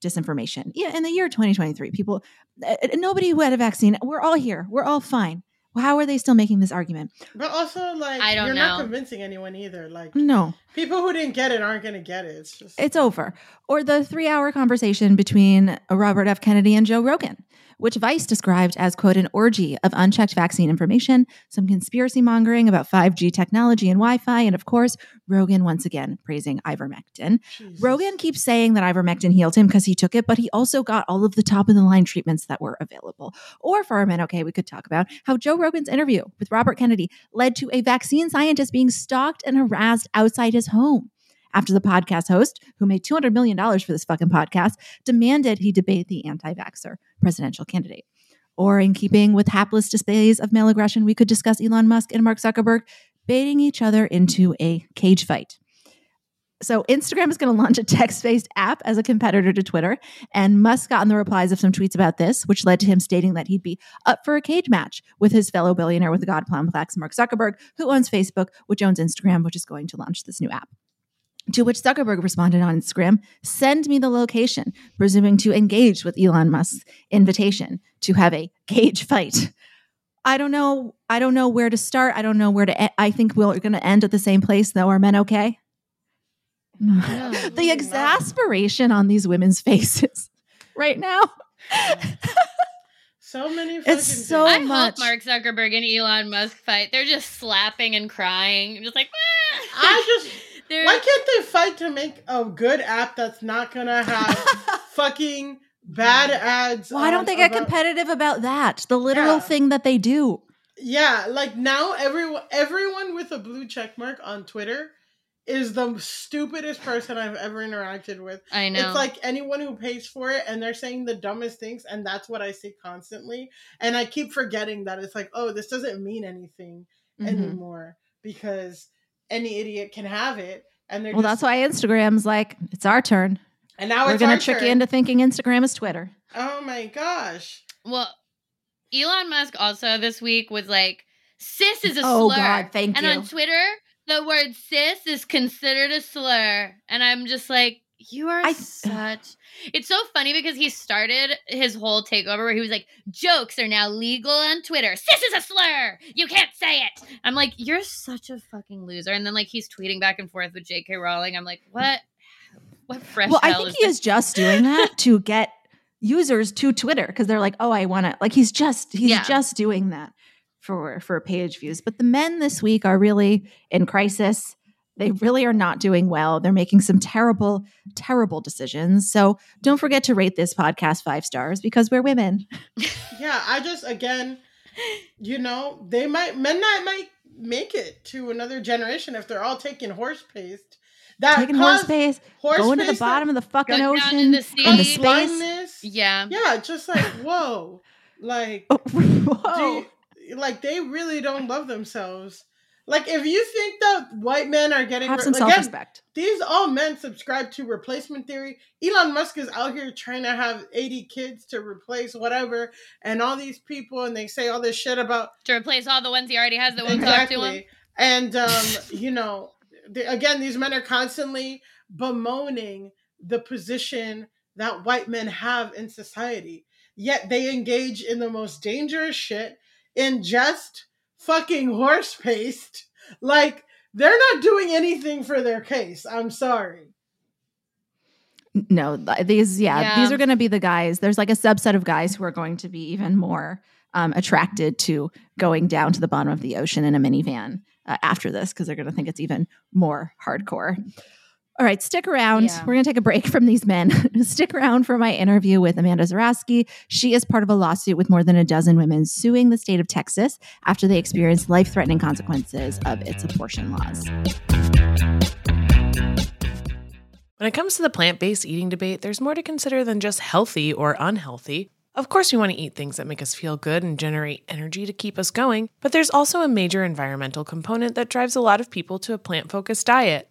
disinformation. Yeah, in the year 2023, people, uh, nobody who had a vaccine, we're all here, we're all fine. How are they still making this argument? But also, like, I don't you're not convincing anyone either. Like, No, people who didn't get it aren't going to get it. It's just it's over. Or the three hour conversation between uh, Robert F. Kennedy and Joe Rogan, which Vice described as, quote, an orgy of unchecked vaccine information, some conspiracy mongering about 5G technology and Wi Fi, and of course, Rogan once again praising ivermectin. Jesus. Rogan keeps saying that ivermectin healed him because he took it, but he also got all of the top of the line treatments that were available. Or for our men, okay, we could talk about how Joe Rogan's interview with Robert Kennedy led to a vaccine scientist being stalked and harassed outside his home. After the podcast host, who made $200 million for this fucking podcast, demanded he debate the anti vaxxer presidential candidate. Or in keeping with hapless displays of male aggression, we could discuss Elon Musk and Mark Zuckerberg baiting each other into a cage fight. So Instagram is going to launch a text-based app as a competitor to Twitter, and Musk got in the replies of some tweets about this, which led to him stating that he'd be up for a cage match with his fellow billionaire with the God Complex, Mark Zuckerberg, who owns Facebook, which owns Instagram, which is going to launch this new app. To which Zuckerberg responded on Instagram, send me the location, presuming to engage with Elon Musk's invitation to have a cage fight. I don't know. I don't know where to start. I don't know where to. E- I think we're going to end at the same place, though. Are men okay? <laughs> the exasperation on these women's faces <laughs> right now. so many. It's so I much. hope Mark Zuckerberg and Elon Musk fight. They're just slapping and crying, I'm just like. "Ah!" I just. They're- Why can't they fight to make a good app that's not gonna have <laughs> fucking bad ads? Why don't they get about- competitive about that? The literal Yeah. thing that they do. Yeah, like now everyone everyone with a blue check mark on Twitter is the stupidest person I've ever interacted with. I know. It's like anyone who pays for it and they're saying the dumbest things and that's what I see constantly. And I keep forgetting that it's like, oh, this doesn't mean anything Mhm. anymore because any idiot can have it. And they're Well, just, that's why Instagram's like, it's our turn. and now We're it's going our to trick turn. you into thinking Instagram is Twitter. Oh my gosh. Well, Elon Musk also this week was like, "Cis is a Oh, slur," God, thank and you. on Twitter, the word "cis" is considered a slur, and I'm just like, "You are I- such." <sighs> It's so funny because he started his whole takeover where he was like, "Jokes are now legal on Twitter. This is a slur. You can't say it." I'm like, "You're such a fucking loser," and then like he's tweeting back and forth with J.K. Rowling. I'm like, "What? What fresh?" well, I think is he this?" is just doing that <laughs> to get users to Twitter because they're like, oh, I want to. Like he's just he's Yeah. just doing that for for page views. But the men this week are really in crisis. They really are not doing well. They're making some terrible, terrible decisions. So don't forget to rate this podcast five stars because we're women. <laughs> Yeah, I just again, you know, they might men might might make it to another generation if they're all taking horse paste. That Taking horse caused pace, horse going to the paste bottom of the fucking ocean, in the in the space. blindness. yeah. Yeah, just like <laughs> whoa, like Oh, <laughs> whoa. you- like they really don't love themselves. Like if you think that white men are getting Have re- some again, self respect. these all men subscribe to replacement theory. Elon Musk is out here trying to have 80 kids to replace whatever, and all these people, and they say all this shit about To replace all the ones he already has that won't talk to him. And um, <laughs> you know, the, again, these men are constantly bemoaning the position that white men have in society. Yet they engage in the most dangerous shit in just fucking horse paste. Like they're not doing anything for their case. I'm sorry. No, these, yeah, Yeah. these are going to be the guys. There's like a subset of guys who are going to be even more um, attracted to going down to the bottom of the ocean in a minivan uh, after this because they're going to think it's even more hardcore. All right, stick around. Yeah. We're going to take a break from these men. <laughs> stick around for my interview with Amanda Zurawski. She is part of a lawsuit with more than a dozen women suing the state of Texas after they experienced life threatening consequences of its abortion laws. When it comes to the plant based eating debate, there's more to consider than just healthy or unhealthy. Of course, we want to eat things that make us feel good and generate energy to keep us going, but there's also a major environmental component that drives a lot of people to a plant focused diet.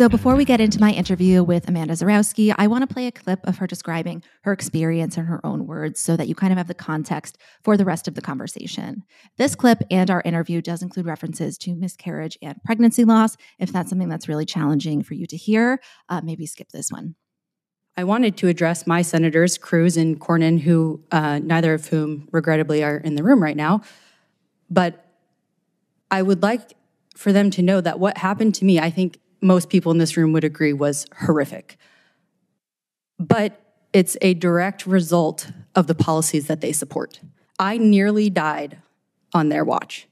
So, before we get into my interview with Amanda Zurawski, I want to play a clip of her describing her experience in her own words so that you kind of have the context for the rest of the conversation. This clip and our interview does include references to miscarriage and pregnancy loss. If that's something that's really challenging for you to hear, uh, maybe skip this one. I wanted to address my senators, Cruz and Cornyn, who uh, neither of whom regrettably are in the room right now. But I would like for them to know that what happened to me, I think most people in this room would agree was horrific. But it's a direct result of the policies that they support. I nearly died on their watch.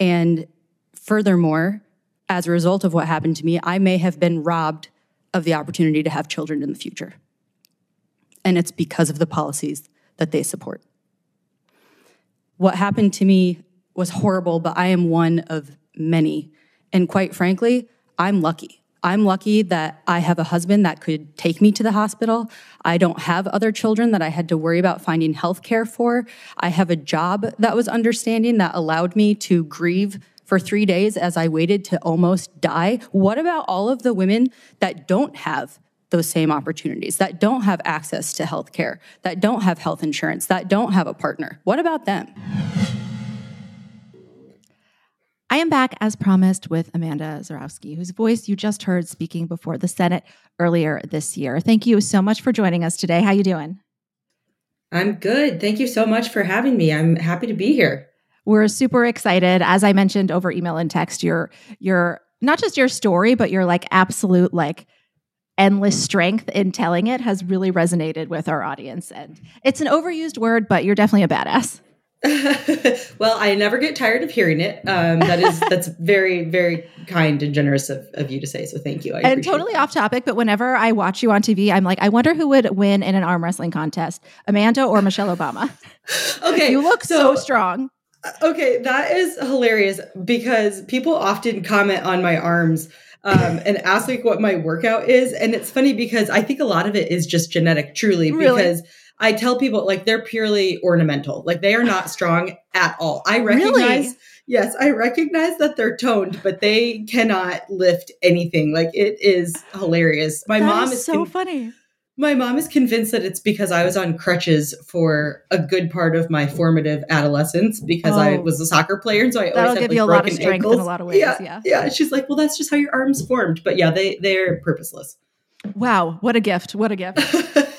And furthermore, as a result of what happened to me, I may have been robbed of the opportunity to have children in the future. And it's because of the policies that they support. What happened to me was horrible, but I am one of many. And quite frankly, I'm lucky. I'm lucky that I have a husband that could take me to the hospital. I don't have other children that I had to worry about finding health care for. I have a job that was understanding that allowed me to grieve for three days as I waited to almost die. What about all of the women that don't have those same opportunities, that don't have access to health care, that don't have health insurance, that don't have a partner? What about them? I am back as promised with Amanda Zurawski, whose voice you just heard speaking before the Senate earlier this year. Thank you so much for joining us today. How you doing? I'm good. Thank you so much for having me. I'm happy to be here. We're super excited. As I mentioned over email and text, your your not just your story, but your like absolute like endless strength in telling it has really resonated with our audience. And it's an overused word, but you're definitely a badass. <laughs> well, I never get tired of hearing it. Um, that is <laughs> that's very very kind and generous of, of you to say. So thank you. I and totally that. off topic, but whenever I watch you on TV, I'm like, I wonder who would win in an arm wrestling contest, Amanda or Michelle Obama. <laughs> okay, you look so, so strong. Uh, okay, that is hilarious because people often comment on my arms. Um, and ask like what my workout is. And it's funny because I think a lot of it is just genetic, truly, really? because I tell people like they're purely ornamental. Like they are not <sighs> strong at all. I recognize really? Yes, I recognize that they're toned, but they cannot lift anything. Like it is hilarious. My that mom is, is so con- funny. My mom is convinced that it's because I was on crutches for a good part of my formative adolescence because oh. I was a soccer player, and so I That'll always give had you like, a lot of broken strength ankles. in a lot of ways. Yeah, yeah, yeah. She's like, well, that's just how your arms formed. But yeah, they they're purposeless. Wow, what a gift! What a gift! <laughs>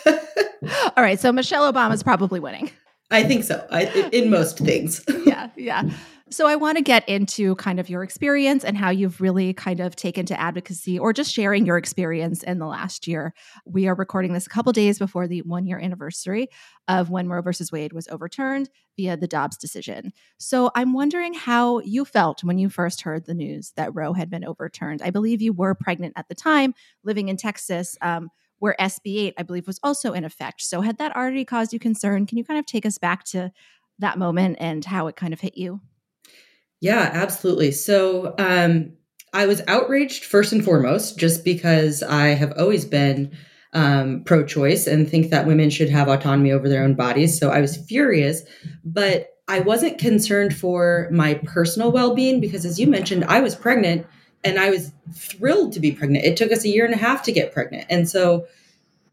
All right, so Michelle Obama is probably winning. I think so. I, in most things. <laughs> yeah, yeah. So I want to get into kind of your experience and how you've really kind of taken to advocacy or just sharing your experience in the last year. We are recording this a couple days before the one year anniversary of when Roe versus Wade was overturned via the Dobbs decision. So I'm wondering how you felt when you first heard the news that Roe had been overturned. I believe you were pregnant at the time, living in Texas. Um, where SB 8, I believe, was also in effect. So, had that already caused you concern? Can you kind of take us back to that moment and how it kind of hit you? Yeah, absolutely. So um, I was outraged first and foremost, just because I have always been um, pro choice and think that women should have autonomy over their own bodies. So I was furious, but I wasn't concerned for my personal well being because, as you mentioned, I was pregnant and I was thrilled to be pregnant. It took us a year and a half to get pregnant. And so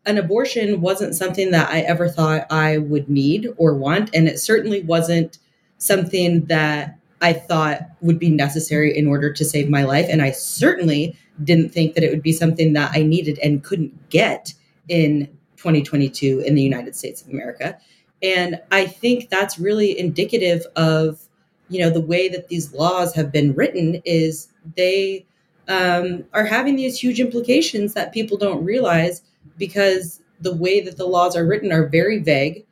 an abortion wasn't something that I ever thought I would need or want. And it certainly wasn't something that I thought would be necessary in order to save my life. And I certainly didn't think that it would be something that I needed and couldn't get in 2022 in the United States of America. And I think that's really indicative of, you know, the way that these laws have been written is they um, are having these huge implications that people don't realize because the way that the laws are written are very vague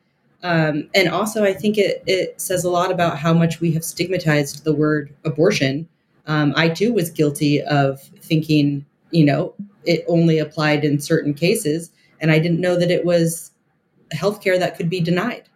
um, and also, I think it, it says a lot about how much we have stigmatized the word abortion. Um, I too was guilty of thinking, you know, it only applied in certain cases. And I didn't know that it was healthcare that could be denied.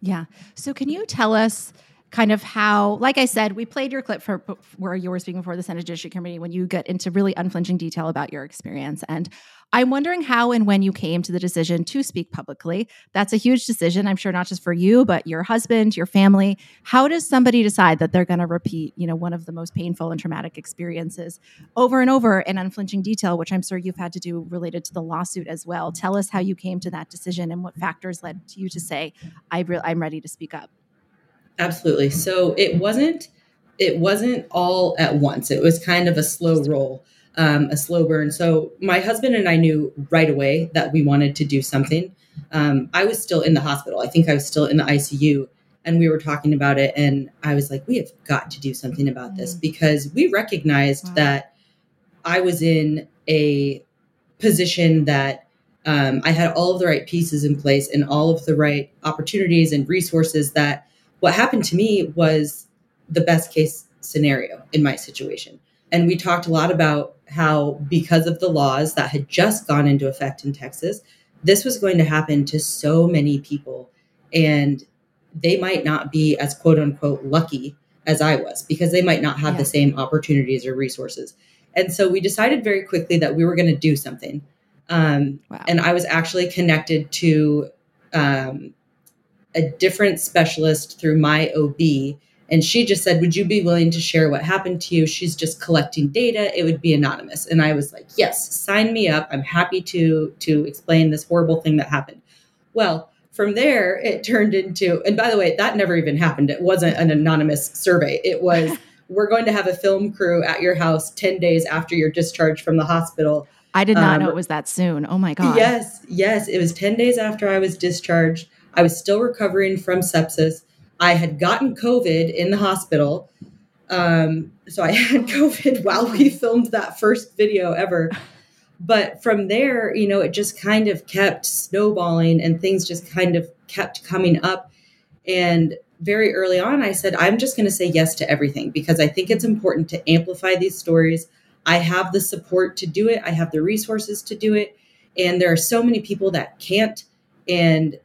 Yeah. So, can you tell us kind of how, like I said, we played your clip for where you were speaking before the Senate Judiciary Committee when you get into really unflinching detail about your experience. And I'm wondering how and when you came to the decision to speak publicly. That's a huge decision, I'm sure, not just for you, but your husband, your family. How does somebody decide that they're going to repeat, you know, one of the most painful and traumatic experiences over and over in unflinching detail, which I'm sure you've had to do related to the lawsuit as well? Tell us how you came to that decision and what factors led you to say, I I'm ready to speak up. Absolutely. So it wasn't it wasn't all at once. It was kind of a slow roll, um, a slow burn. So my husband and I knew right away that we wanted to do something. Um, I was still in the hospital. I think I was still in the ICU, and we were talking about it and i was like we have got to do something about this because we recognized that i was in a position that um, i had all of the right pieces in place and all of the right opportunities and resources that what happened to me was the best case scenario in my situation and we talked a lot about how because of the laws that had just gone into effect in texas this was going to happen to so many people and they might not be as quote unquote lucky as I was because they might not have Yeah. the same opportunities or resources. And so we decided very quickly that we were going to do something. Um, And I was actually connected to um, a different specialist through my OB. And she just said, Would you be willing to share what happened to you? She's just collecting data. It would be anonymous. And I was like, Yes, sign me up. I'm happy to to explain this horrible thing that happened. Well, from there, it <laughs> turned into, and by the way, that never even happened. It wasn't an anonymous survey. It was, <laughs> we're going to have a film crew at your house 10 days after you're discharged from the hospital. I did not Um, know it was that soon. Oh my god. Yes, yes. It was 10 days after I was discharged. I was still recovering from sepsis. I had gotten COVID in the hospital. Um, so I <laughs> had COVID while we filmed that first video ever. But from there, you know, it just kind of kept snowballing and things just kind of kept coming up. And very early on, I said, I'm just going to say yes to everything because I think it's important to amplify these stories. I have the support to do it, I have the resources to do it. And there are so many people that can't. And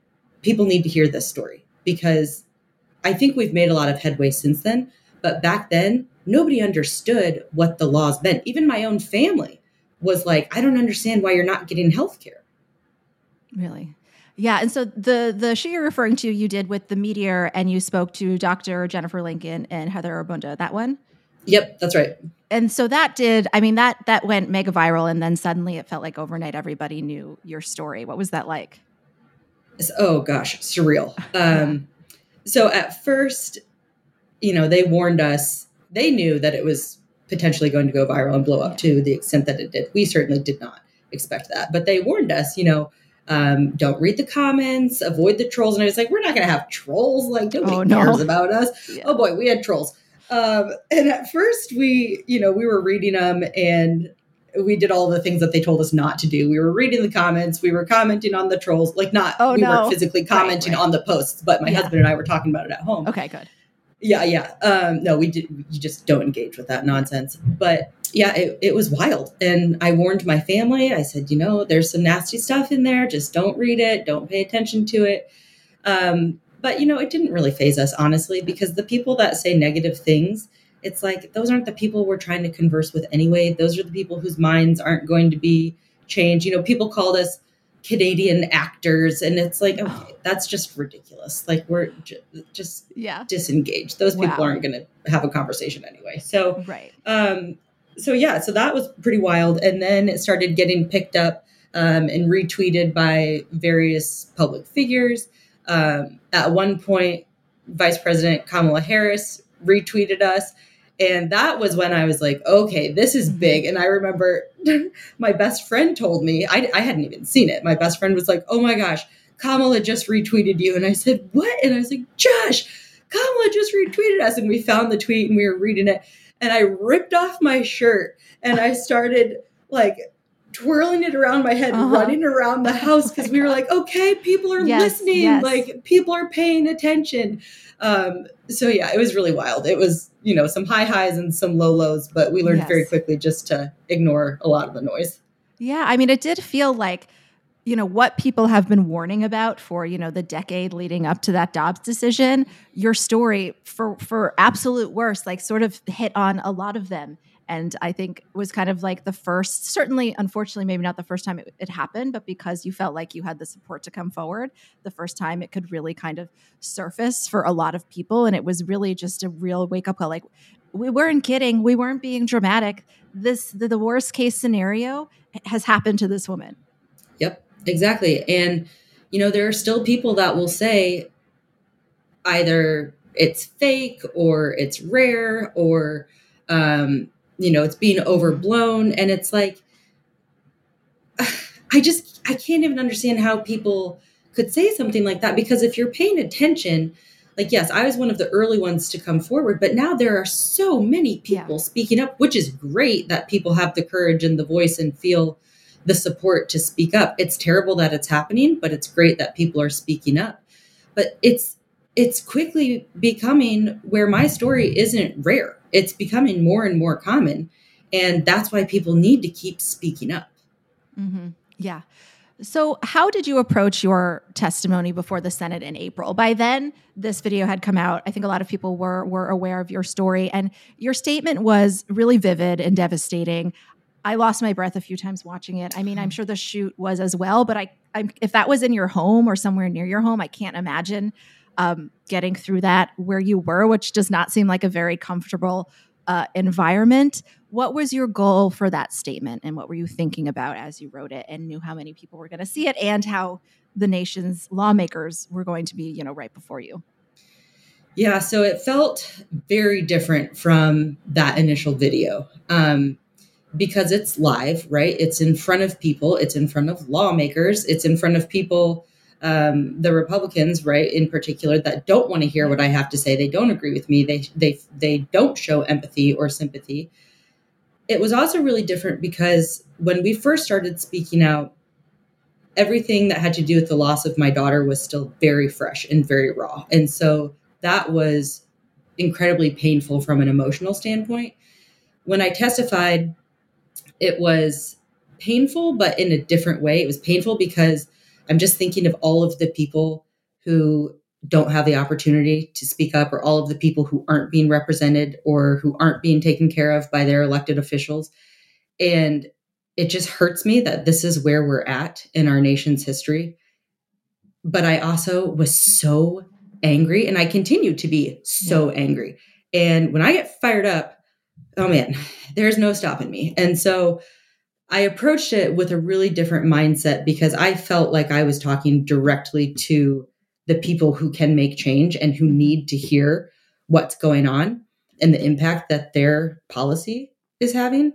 people need to hear this story because I think we've made a lot of headway since then. But back then, nobody understood what the laws meant. Even my own family was like, I don't understand why you're not getting health care. Really? Yeah, and so the the show you're referring to, you did with the meteor, and you spoke to Dr. Jennifer Lincoln and Heather Obunda. That one. Yep, that's right. And so that did. I mean that that went mega viral, and then suddenly it felt like overnight everybody knew your story. What was that like? Oh gosh, surreal. Um, so at first, you know, they warned us. They knew that it was potentially going to go viral and blow up to the extent that it did. We certainly did not expect that, but they warned us. You know, um, don't read the comments, avoid the trolls. And I was like, we're not going to have trolls. Like nobody Oh, no. cares about us. <laughs> Oh boy, we had trolls. Um, and at first, we, you know, we were reading them and we did all the things that they told us not to do. We were reading the comments, we were commenting on the trolls, like not Oh, we no. weren't physically commenting on the posts, but my Yeah. husband and I were talking about it at home. Okay, good. Yeah, yeah. Um, no, we did. You just don't engage with that nonsense. But yeah, it, it was wild. And I warned my family. I said, you know, there's some nasty stuff in there. Just don't read it. Don't pay attention to it. Um, but you know, it didn't really faze us honestly, because the people that say negative things, it's like those aren't the people we're trying to converse with anyway. Those are the people whose minds aren't going to be changed. You know, people called us Canadian actors, and it's like, okay, that's just ridiculous. Like we're j- just Yeah. disengaged. Those people Wow. aren't going to have a conversation anyway. So Right. um, so yeah, so that was pretty wild, and then it started getting picked up um, and retweeted by various public figures. Um, at one point, Vice President Kamala Harris retweeted us. And that was when I was like, okay, this is big. And I remember <laughs> my best friend told me, I, I hadn't even seen it. My best friend was like, oh my gosh, Kamala just retweeted you. And I said, what? And I was like, Josh, Kamala just retweeted us. And we found the tweet and we were reading it. And I ripped off my shirt and I started like twirling it around my head, Uh-huh. running around the <laughs> house because we were like, okay, people are Yes, listening. yes. Like people are paying attention. Um, so yeah, it was really wild. It was, you know, some high highs and some low lows, but we learned Yes. very quickly just to ignore a lot of the noise. Yeah, I mean, it did feel like, you know, what people have been warning about for, you know, the decade leading up to that Dobbs decision. Your story, for for absolute worst, like sort of hit on a lot of them, and I think was kind of like the first. Certainly, unfortunately, maybe not the first time it, it happened, but because you felt like you had the support to come forward, the first time it could really kind of surface for a lot of people, and it was really just a real wake up call. Like, we weren't kidding, we weren't being dramatic. This the, the worst case scenario has happened to this woman. Yep, exactly. And, you know, there are still people that will say either it's fake or it's rare or, um, you know, it's being overblown. And it's like, <sighs> I just, I can't even understand how people could say something like that because if you're paying attention, like yes i was one of the early ones to come forward but now there are so many people yeah. speaking up which is great that people have the courage and the voice and feel the support to speak up it's terrible that it's happening but it's great that people are speaking up but it's it's quickly becoming where my story isn't rare it's becoming more and more common and that's why people need to keep speaking up mm-hmm. yeah so, how did you approach your testimony before the Senate in April? By then, this video had come out. I think a lot of people were were aware of your story, and your statement was really vivid and devastating. I lost my breath a few times watching it. I mean, I'm sure the shoot was as well, but I, I'm, if that was in your home or somewhere near your home, I can't imagine um, getting through that where you were, which does not seem like a very comfortable uh, environment. What was your goal for that statement, and what were you thinking about as you wrote it, and knew how many people were going to see it, and how the nation's lawmakers were going to be, you know, right before you? Yeah, so it felt very different from that initial video um, because it's live, right? It's in front of people, it's in front of lawmakers, it's in front of people um, the Republicans, right, in particular, that don't want to hear what I have to say. They don't agree with me. They they they don't show empathy or sympathy. It was also really different because when we first started speaking out, everything that had to do with the loss of my daughter was still very fresh and very raw, and so that was incredibly painful from an emotional standpoint. When I testified, it was painful, but in a different way. It was painful because I'm just thinking of all of the people who don't have the opportunity to speak up, or all of the people who aren't being represented or who aren't being taken care of by their elected officials. And it just hurts me that this is where we're at in our nation's history. But I also was so angry, and I continue to be so angry. And when I get fired up, oh man, there's no stopping me. And so I approached it with a really different mindset because I felt like I was talking directly to the people who can make change and who need to hear what's going on and the impact that their policy is having.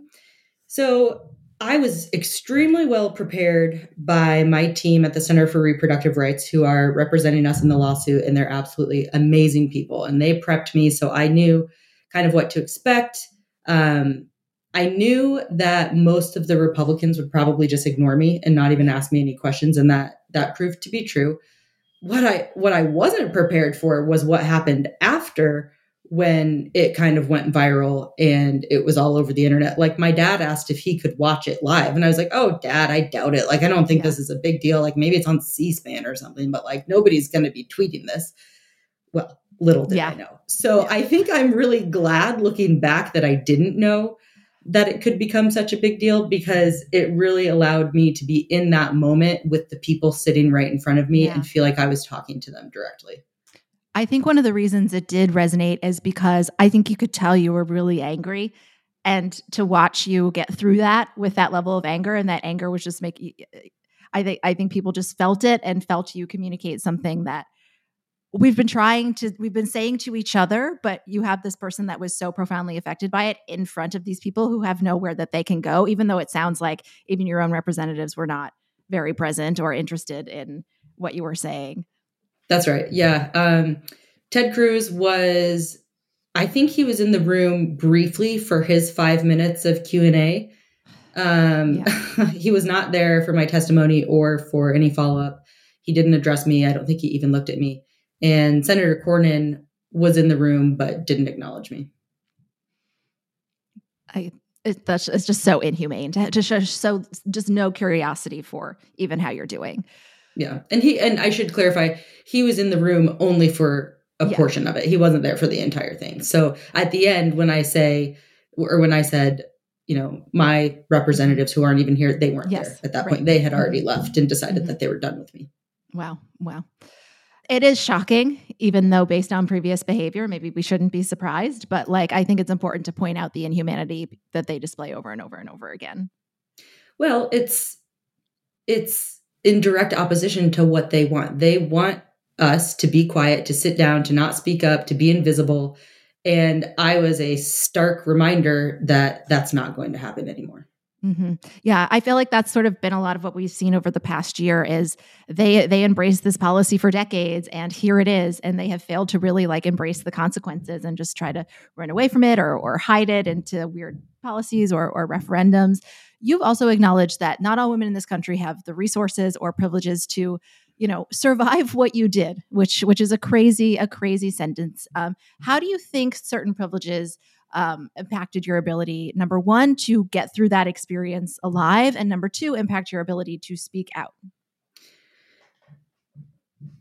So I was extremely well prepared by my team at the Center for Reproductive Rights, who are representing us in the lawsuit, and they're absolutely amazing people. And they prepped me so I knew kind of what to expect. Um, I knew that most of the Republicans would probably just ignore me and not even ask me any questions, and that that proved to be true. What I what I wasn't prepared for was what happened after when it kind of went viral and it was all over the internet. Like my dad asked if he could watch it live, and I was like, "Oh, dad, I doubt it. Like I don't think yeah. this is a big deal. Like maybe it's on C-SPAN or something, but like nobody's going to be tweeting this." Well, little did yeah. I know. So yeah. I think I'm really glad looking back that I didn't know that it could become such a big deal because it really allowed me to be in that moment with the people sitting right in front of me yeah. and feel like I was talking to them directly. I think one of the reasons it did resonate is because I think you could tell you were really angry and to watch you get through that with that level of anger and that anger was just making I think I think people just felt it and felt you communicate something that we've been trying to we've been saying to each other but you have this person that was so profoundly affected by it in front of these people who have nowhere that they can go even though it sounds like even your own representatives were not very present or interested in what you were saying. That's right. Yeah. Um, ted cruz was i think he was in the room briefly for his five minutes of q&a um, yeah. <laughs> he was not there for my testimony or for any follow-up. He didn't address me. I don't think he even looked at me and Senator Cornyn was in the room but didn't acknowledge me. I it, that's it's just so inhumane to, to show so just no curiosity for even how you're doing. Yeah, and he and I should clarify, he was in the room only for a yeah. portion of it. He wasn't there for the entire thing. So at the end, when I say or when I said, you know, my representatives who aren't even here, they weren't yes, there at that right. point. They had already mm-hmm. left and decided mm-hmm. that they were done with me. Wow, wow. It is shocking, even though based on previous behavior, maybe we shouldn't be surprised. But like, I think it's important to point out the inhumanity that they display over and over and over again. Well, it's it's in direct opposition to what they want. They want us to be quiet, to sit down, to not speak up, to be invisible. And I was a stark reminder that that's not going to happen anymore. Mm-hmm. Yeah, I feel like that's sort of been a lot of what we've seen over the past year. Is they they embraced this policy for decades, and here it is, and they have failed to really like embrace the consequences and just try to run away from it or or hide it into weird policies or or referendums. You've also acknowledged that not all women in this country have the resources or privileges to you know survive what you did which which is a crazy a crazy sentence um, how do you think certain privileges um, impacted your ability number one to get through that experience alive and number two impact your ability to speak out?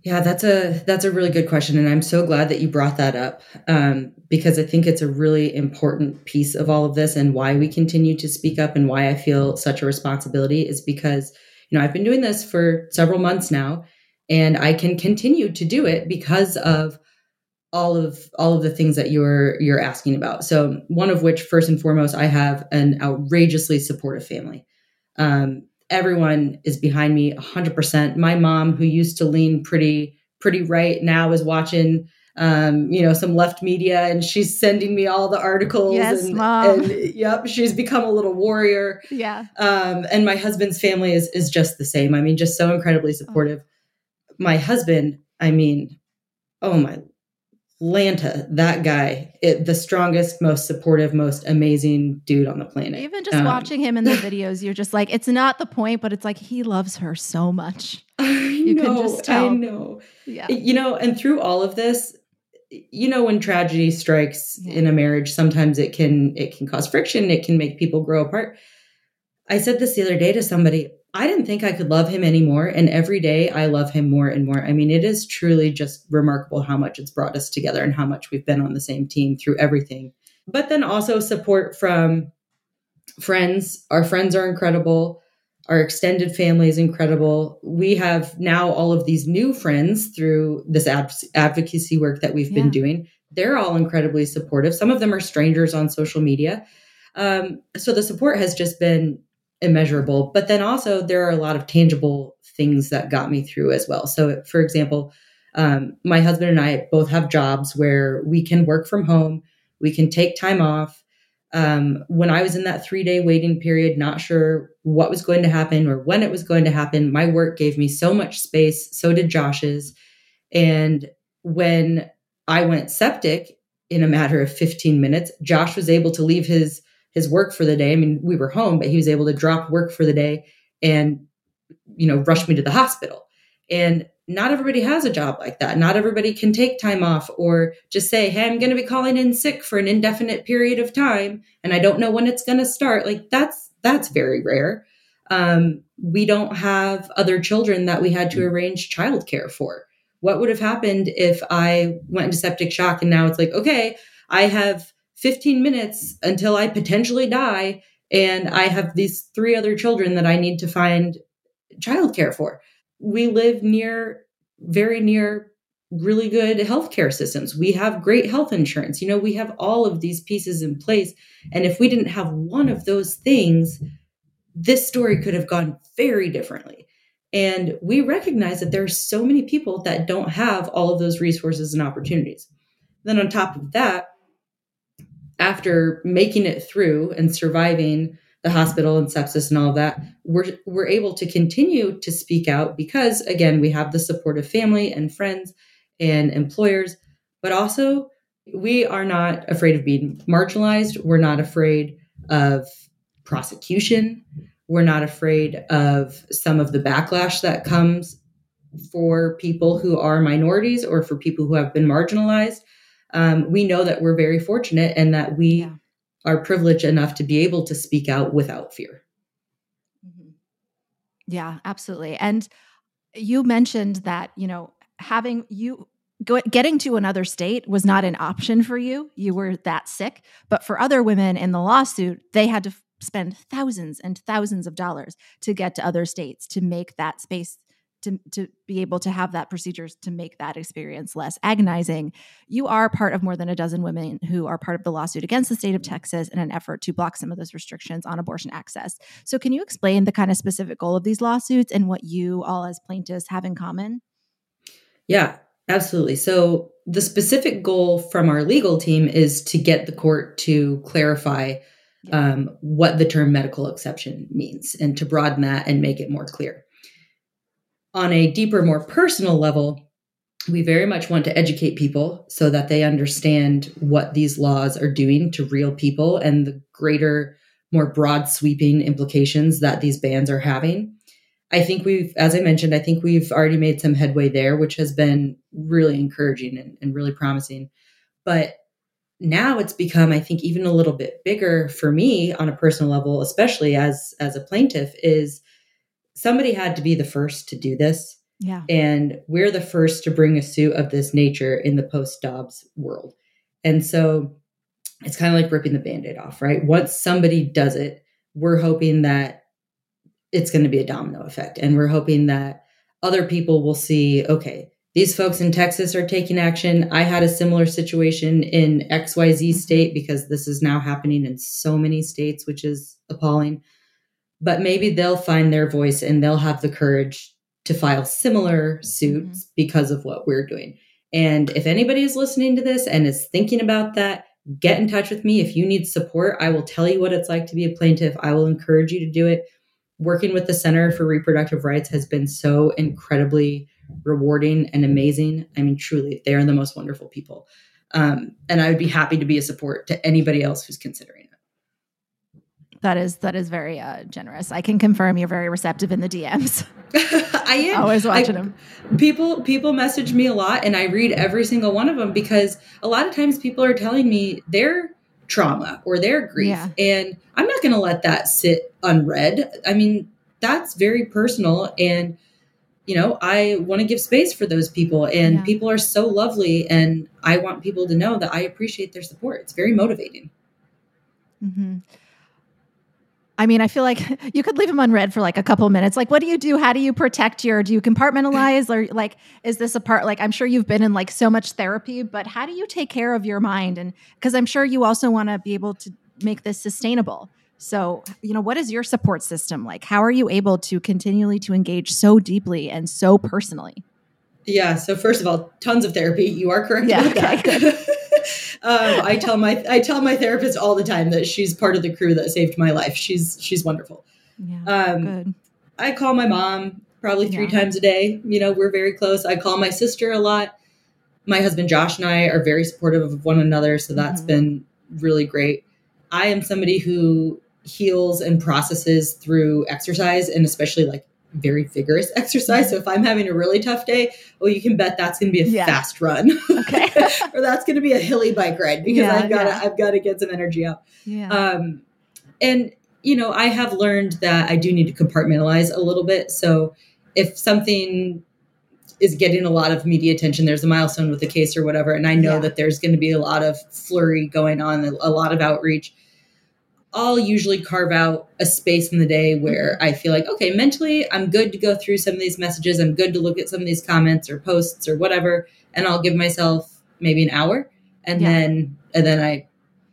Yeah that's a that's a really good question and i'm so glad that you brought that up um, because i think it's a really important piece of all of this and why we continue to speak up and why i feel such a responsibility is because you know i've been doing this for several months now and i can continue to do it because of all of all of the things that you're you're asking about. So one of which, first and foremost, I have an outrageously supportive family. Um, everyone is behind me 100%. My mom, who used to lean pretty pretty right, now is watching um, you know, some left media, and she's sending me all the articles. Yes, and, mom. and yep, she's become a little warrior. Yeah. Um, and my husband's family is is just the same. I mean, just so incredibly supportive. Oh. My husband, I mean, oh my Lanta, that guy, it, the strongest, most supportive, most amazing dude on the planet. Even just um, watching him in the videos, you're just like, it's not the point, but it's like he loves her so much. <laughs> I you know, can just tell. I know. Yeah. You know, and through all of this, you know, when tragedy strikes yeah. in a marriage, sometimes it can it can cause friction. It can make people grow apart. I said this the other day to somebody. I didn't think I could love him anymore. And every day I love him more and more. I mean, it is truly just remarkable how much it's brought us together and how much we've been on the same team through everything. But then also support from friends. Our friends are incredible. Our extended family is incredible. We have now all of these new friends through this ad- advocacy work that we've yeah. been doing. They're all incredibly supportive. Some of them are strangers on social media. Um, so the support has just been immeasurable. But then also, there are a lot of tangible things that got me through as well. So, for example, um, my husband and I both have jobs where we can work from home, we can take time off. Um, when I was in that three day waiting period, not sure what was going to happen or when it was going to happen, my work gave me so much space. So did Josh's. And when I went septic in a matter of 15 minutes, Josh was able to leave his his work for the day. I mean, we were home, but he was able to drop work for the day and, you know, rush me to the hospital. And not everybody has a job like that. Not everybody can take time off or just say, hey, I'm going to be calling in sick for an indefinite period of time and I don't know when it's going to start. Like that's that's very rare. Um, we don't have other children that we had to arrange childcare for. What would have happened if I went into septic shock and now it's like, okay, I have 15 minutes until I potentially die. And I have these three other children that I need to find childcare for. We live near, very near really good healthcare systems. We have great health insurance. You know, we have all of these pieces in place. And if we didn't have one of those things, this story could have gone very differently. And we recognize that there are so many people that don't have all of those resources and opportunities. Then, on top of that, after making it through and surviving the hospital and sepsis and all that, we're, we're able to continue to speak out because, again, we have the support of family and friends and employers, but also we are not afraid of being marginalized. We're not afraid of prosecution. We're not afraid of some of the backlash that comes for people who are minorities or for people who have been marginalized um, we know that we're very fortunate and that we yeah. are privileged enough to be able to speak out without fear. Mm-hmm. Yeah, absolutely. And you mentioned that, you know, having you go, getting to another state was not an option for you. You were that sick. But for other women in the lawsuit, they had to f- spend thousands and thousands of dollars to get to other states to make that space to, to be able to have that procedures to make that experience less agonizing. You are part of more than a dozen women who are part of the lawsuit against the state of Texas in an effort to block some of those restrictions on abortion access. So, can you explain the kind of specific goal of these lawsuits and what you all as plaintiffs have in common? Yeah, absolutely. So, the specific goal from our legal team is to get the court to clarify um, what the term medical exception means and to broaden that and make it more clear. On a deeper, more personal level, we very much want to educate people so that they understand what these laws are doing to real people and the greater, more broad sweeping implications that these bans are having. I think we've, as I mentioned, I think we've already made some headway there, which has been really encouraging and, and really promising. But now it's become, I think, even a little bit bigger for me on a personal level, especially as as a plaintiff, is somebody had to be the first to do this. Yeah. And we're the first to bring a suit of this nature in the post Dobbs world. And so it's kind of like ripping the band aid off, right? Once somebody does it, we're hoping that it's going to be a domino effect. And we're hoping that other people will see, okay, these folks in Texas are taking action. I had a similar situation in XYZ mm-hmm. state because this is now happening in so many states, which is appalling. But maybe they'll find their voice and they'll have the courage to file similar suits mm-hmm. because of what we're doing. And if anybody is listening to this and is thinking about that, get in touch with me. If you need support, I will tell you what it's like to be a plaintiff. I will encourage you to do it. Working with the Center for Reproductive Rights has been so incredibly rewarding and amazing. I mean, truly, they are the most wonderful people. Um, and I would be happy to be a support to anybody else who's considering. That is that is very uh, generous. I can confirm you're very receptive in the DMs. <laughs> <laughs> I am always watching I, them. People people message me a lot, and I read every single one of them because a lot of times people are telling me their trauma or their grief, yeah. and I'm not going to let that sit unread. I mean, that's very personal, and you know, I want to give space for those people, and yeah. people are so lovely, and I want people to know that I appreciate their support. It's very motivating. Mm-hmm. I mean, I feel like <laughs> you could leave them unread for like a couple minutes. Like, what do you do? How do you protect your? Do you compartmentalize, or like, is this a part? Like, I'm sure you've been in like so much therapy, but how do you take care of your mind? And because I'm sure you also want to be able to make this sustainable. So, you know, what is your support system like? How are you able to continually to engage so deeply and so personally? Yeah. So first of all, tons of therapy. You are correct. Yeah. Okay, <laughs> um, I tell my I tell my therapist all the time that she's part of the crew that saved my life. She's she's wonderful. Yeah, um, good. I call my mom probably three yeah. times a day. You know, we're very close. I call my sister a lot. My husband Josh and I are very supportive of one another, so that's mm-hmm. been really great. I am somebody who heals and processes through exercise and especially like very vigorous exercise. So if I'm having a really tough day, well, you can bet that's going to be a yeah. fast run. Okay. <laughs> or that's going to be a hilly bike ride because yeah, I've got to, yeah. I've got to get some energy out. Um, and you know, I have learned that I do need to compartmentalize a little bit. So if something is getting a lot of media attention, there's a milestone with the case or whatever, and I know that there's going to be a lot of flurry going on, a lot of outreach I'll usually carve out a space in the day where I feel like, okay, mentally, I'm good to go through some of these messages. I'm good to look at some of these comments or posts or whatever. And I'll give myself maybe an hour. And yeah. then, and then I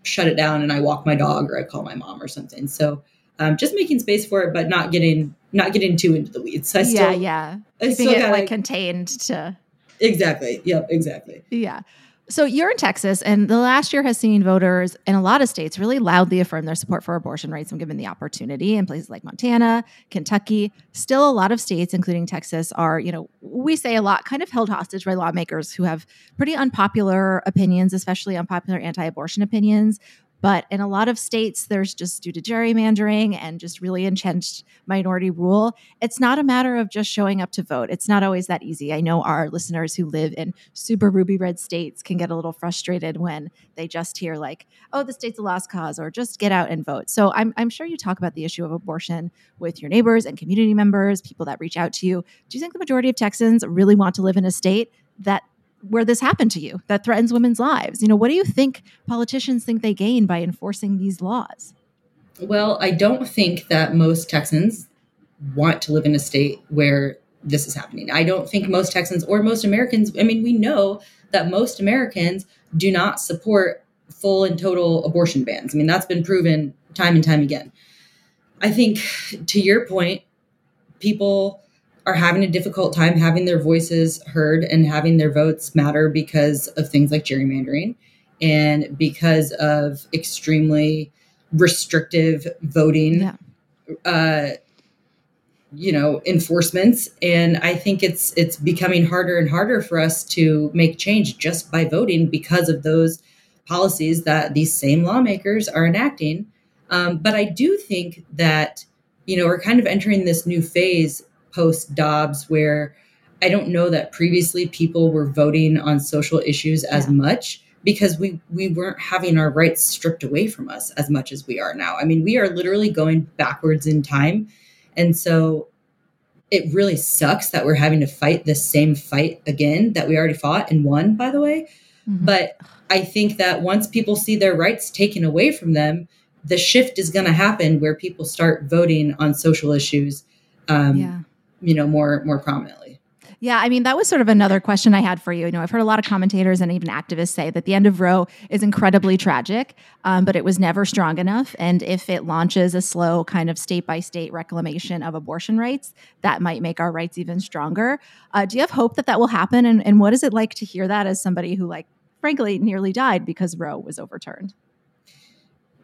shut it down and I walk my dog or I call my mom or something. So, um, just making space for it, but not getting, not getting too into the weeds. I still, yeah, yeah. I Keeping it gotta, like contained to. Exactly. Yep. Exactly. Yeah. So you're in Texas, and the last year has seen voters in a lot of states really loudly affirm their support for abortion rights when given the opportunity. In places like Montana, Kentucky, still a lot of states, including Texas, are, you know, we say a lot kind of held hostage by lawmakers who have pretty unpopular opinions, especially unpopular anti abortion opinions, but in a lot of states, there's just due to gerrymandering and just really entrenched minority rule, it's not a matter of just showing up to vote. It's not always that easy. I know our listeners who live in super ruby red states can get a little frustrated when they just hear, like, oh, the state's a lost cause, or just get out and vote. So I'm, I'm sure you talk about the issue of abortion with your neighbors and community members, people that reach out to you. Do you think the majority of Texans really want to live in a state that where this happened to you that threatens women's lives. You know, what do you think politicians think they gain by enforcing these laws? Well, I don't think that most Texans want to live in a state where this is happening. I don't think most Texans or most Americans, I mean, we know that most Americans do not support full and total abortion bans. I mean, that's been proven time and time again. I think to your point, people are having a difficult time having their voices heard and having their votes matter because of things like gerrymandering and because of extremely restrictive voting Yeah. uh, you know enforcements and i think it's it's becoming harder and harder for us to make change just by voting because of those policies that these same lawmakers are enacting um, but i do think that you know we're kind of entering this new phase post dobbs where i don't know that previously people were voting on social issues as much because we we weren't having our rights stripped away from us as much as we are now i mean we are literally going backwards in time and so it really sucks that we're having to fight this same fight again that we already fought and won, by the way. But I think that once people see their rights taken away from them, the shift is going to happen where people start voting on social issues, um, Yeah. You know, more more prominently. Yeah, I mean, that was sort of another question I had for you. You know, I've heard a lot of commentators and even activists say that the end of Roe is incredibly tragic, um, but it was never strong enough. And if it launches a slow kind of state by state reclamation of abortion rights, that might make our rights even stronger. Uh, do you have hope that that will happen? And, and what is it like to hear that as somebody who, like, frankly, nearly died because Roe was overturned?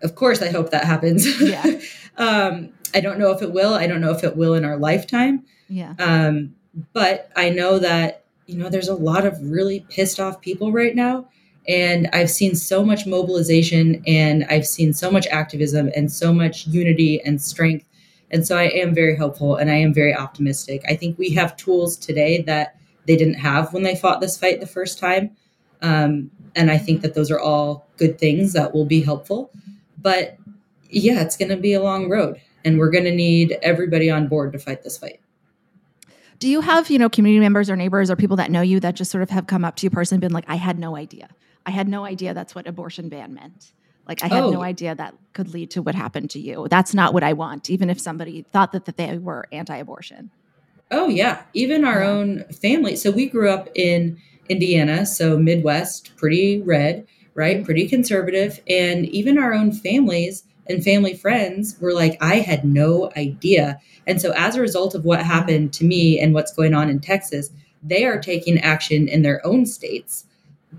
Of course, I hope that happens. Yeah. <laughs> um, I don't know if it will. I don't know if it will in our lifetime. Yeah. Um, but I know that, you know, there's a lot of really pissed off people right now. And I've seen so much mobilization and I've seen so much activism and so much unity and strength. And so I am very hopeful and I am very optimistic. I think we have tools today that they didn't have when they fought this fight the first time. Um, and I think that those are all good things that will be helpful. But yeah, it's going to be a long road and we're going to need everybody on board to fight this fight. Do you have, you know, community members or neighbors or people that know you that just sort of have come up to you personally and been like, I had no idea. I had no idea that's what abortion ban meant. Like I had Oh. no idea that could lead to what happened to you. That's not what I want, even if somebody thought that, that they were anti-abortion. Oh yeah, even our own family. So we grew up in Indiana, so Midwest, pretty red, right? Mm-hmm. Pretty conservative, and even our own families and family friends were like I had no idea. And so as a result of what happened to me and what's going on in Texas, they are taking action in their own states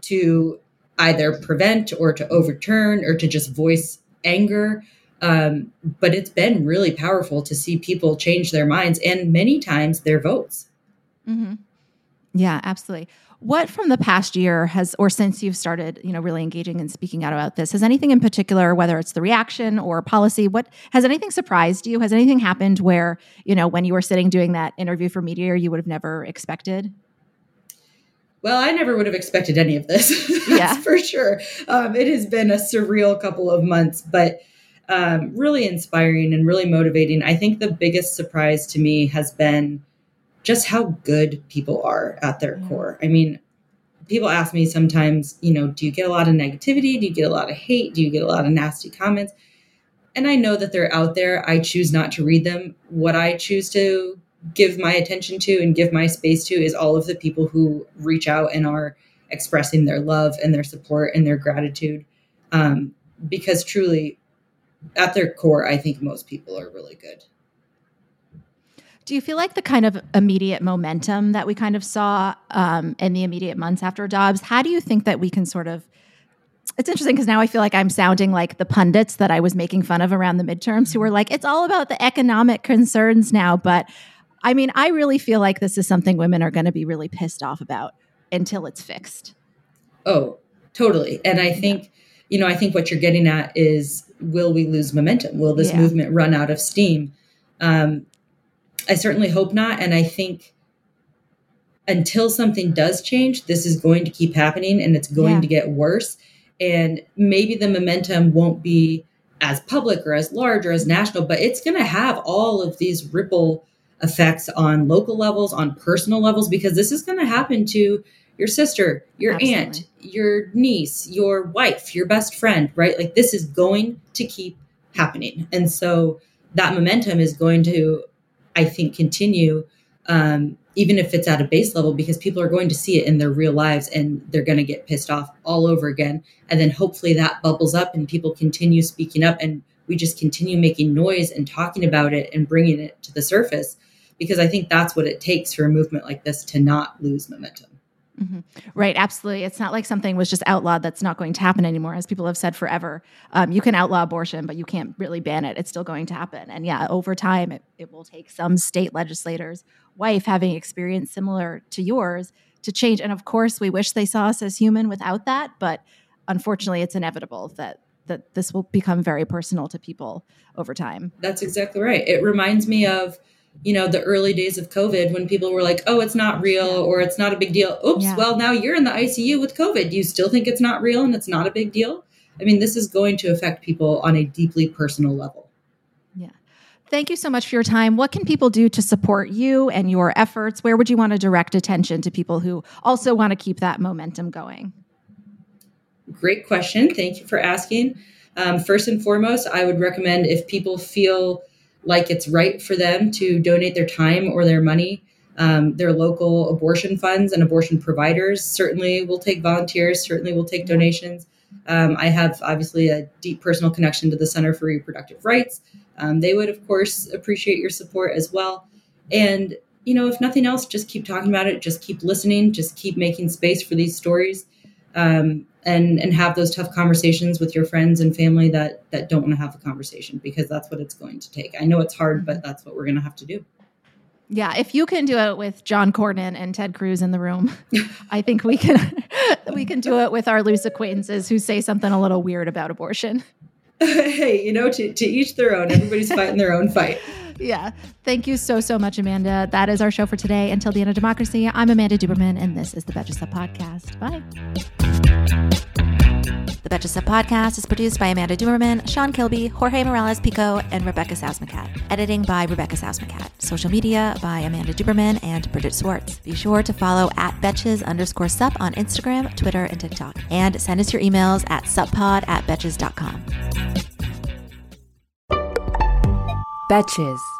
to either prevent or to overturn or to just voice anger. Um, but it's been really powerful to see people change their minds and many times their votes. Mm-hmm. Yeah, absolutely. What from the past year has, or since you've started, you know, really engaging and speaking out about this, has anything in particular, whether it's the reaction or policy, what has anything surprised you? Has anything happened where, you know, when you were sitting doing that interview for Meteor, you would have never expected? Well, I never would have expected any of this. <laughs> Yeah. for sure. Um, it has been a surreal couple of months, but um, really inspiring and really motivating. I think the biggest surprise to me has been just how good people are at their core. I mean, people ask me sometimes, you know, do you get a lot of negativity? Do you get a lot of hate? Do you get a lot of nasty comments? And I know that they're out there. I choose not to read them. What I choose to give my attention to and give my space to is all of the people who reach out and are expressing their love and their support and their gratitude. Um, because truly, at their core, I think most people are really good. Do you feel like the kind of immediate momentum that we kind of saw um, in the immediate months after Dobbs, how do you think that we can sort of? It's interesting because now I feel like I'm sounding like the pundits that I was making fun of around the midterms who were like, it's all about the economic concerns now. But I mean, I really feel like this is something women are going to be really pissed off about until it's fixed. Oh, totally. And I think, you know, I think what you're getting at is will we lose momentum? Will this Yeah. movement run out of steam? Um, I certainly hope not. And I think until something does change, this is going to keep happening and it's going Yeah. to get worse. And maybe the momentum won't be as public or as large or as national, but it's going to have all of these ripple effects on local levels, on personal levels, because this is going to happen to your sister, your aunt, your niece, your wife, your best friend, right? Like this is going to keep happening. And so that momentum is going to, I think, continue, um, even if it's at a base level, because people are going to see it in their real lives and they're going to get pissed off all over again. And then hopefully that bubbles up and people continue speaking up and we just continue making noise and talking about it and bringing it to the surface. Because I think that's what it takes for a movement like this to not lose momentum. Mm-hmm. Right, absolutely. It's not like something was just outlawed that's not going to happen anymore, as people have said forever. Um, you can outlaw abortion, but you can't really ban it. It's still going to happen. And yeah, over time, it, it will take some state legislators' wife having experience similar to yours to change. And of course, we wish they saw us as human without that, but unfortunately, it's inevitable that that this will become very personal to people over time. That's exactly right. It reminds me of you know the early days of covid when people were like oh it's not real or it's not a big deal. Oops yeah. well now you're in the icu with covid. Do you still think it's not real and it's not a big deal? I mean this is going to affect people on a deeply personal level. Yeah. Thank you so much for your time. What can people do to support you and your efforts? Where would you want to direct attention to people who also want to keep that momentum going? Great question. Thank you for asking. Um, first and foremost i would recommend if people feel like it's right for them to donate their time or their money. Um, their local abortion funds and abortion providers certainly will take volunteers, certainly will take donations. Um, I have obviously a deep personal connection to the Center for Reproductive Rights. Um, they would, of course, appreciate your support as well. And, you know, if nothing else, just keep talking about it, just keep listening, just keep making space for these stories. Um, and and have those tough conversations with your friends and family that that don't want to have the conversation because that's what it's going to take. I know it's hard, but that's what we're going to have to do. Yeah, if you can do it with John Cornyn and Ted Cruz in the room, <laughs> I think we can <laughs> we can do it with our loose acquaintances who say something a little weird about abortion. <laughs> hey, you know, to, to each their own. Everybody's fighting their own fight. Yeah. Thank you so, so much, Amanda. That is our show for today. Until the end of democracy, I'm Amanda Duberman, and this is the Betches Sup Podcast. Bye. The Betches Sup Podcast is produced by Amanda Duberman, Sean Kilby, Jorge Morales Pico, and Rebecca Sousmacat. Editing by Rebecca Sousmacat. Social media by Amanda Duberman and Bridget Swartz. Be sure to follow at Betches underscore sup on Instagram, Twitter, and TikTok. And send us your emails at suppod at betches.com. Betches.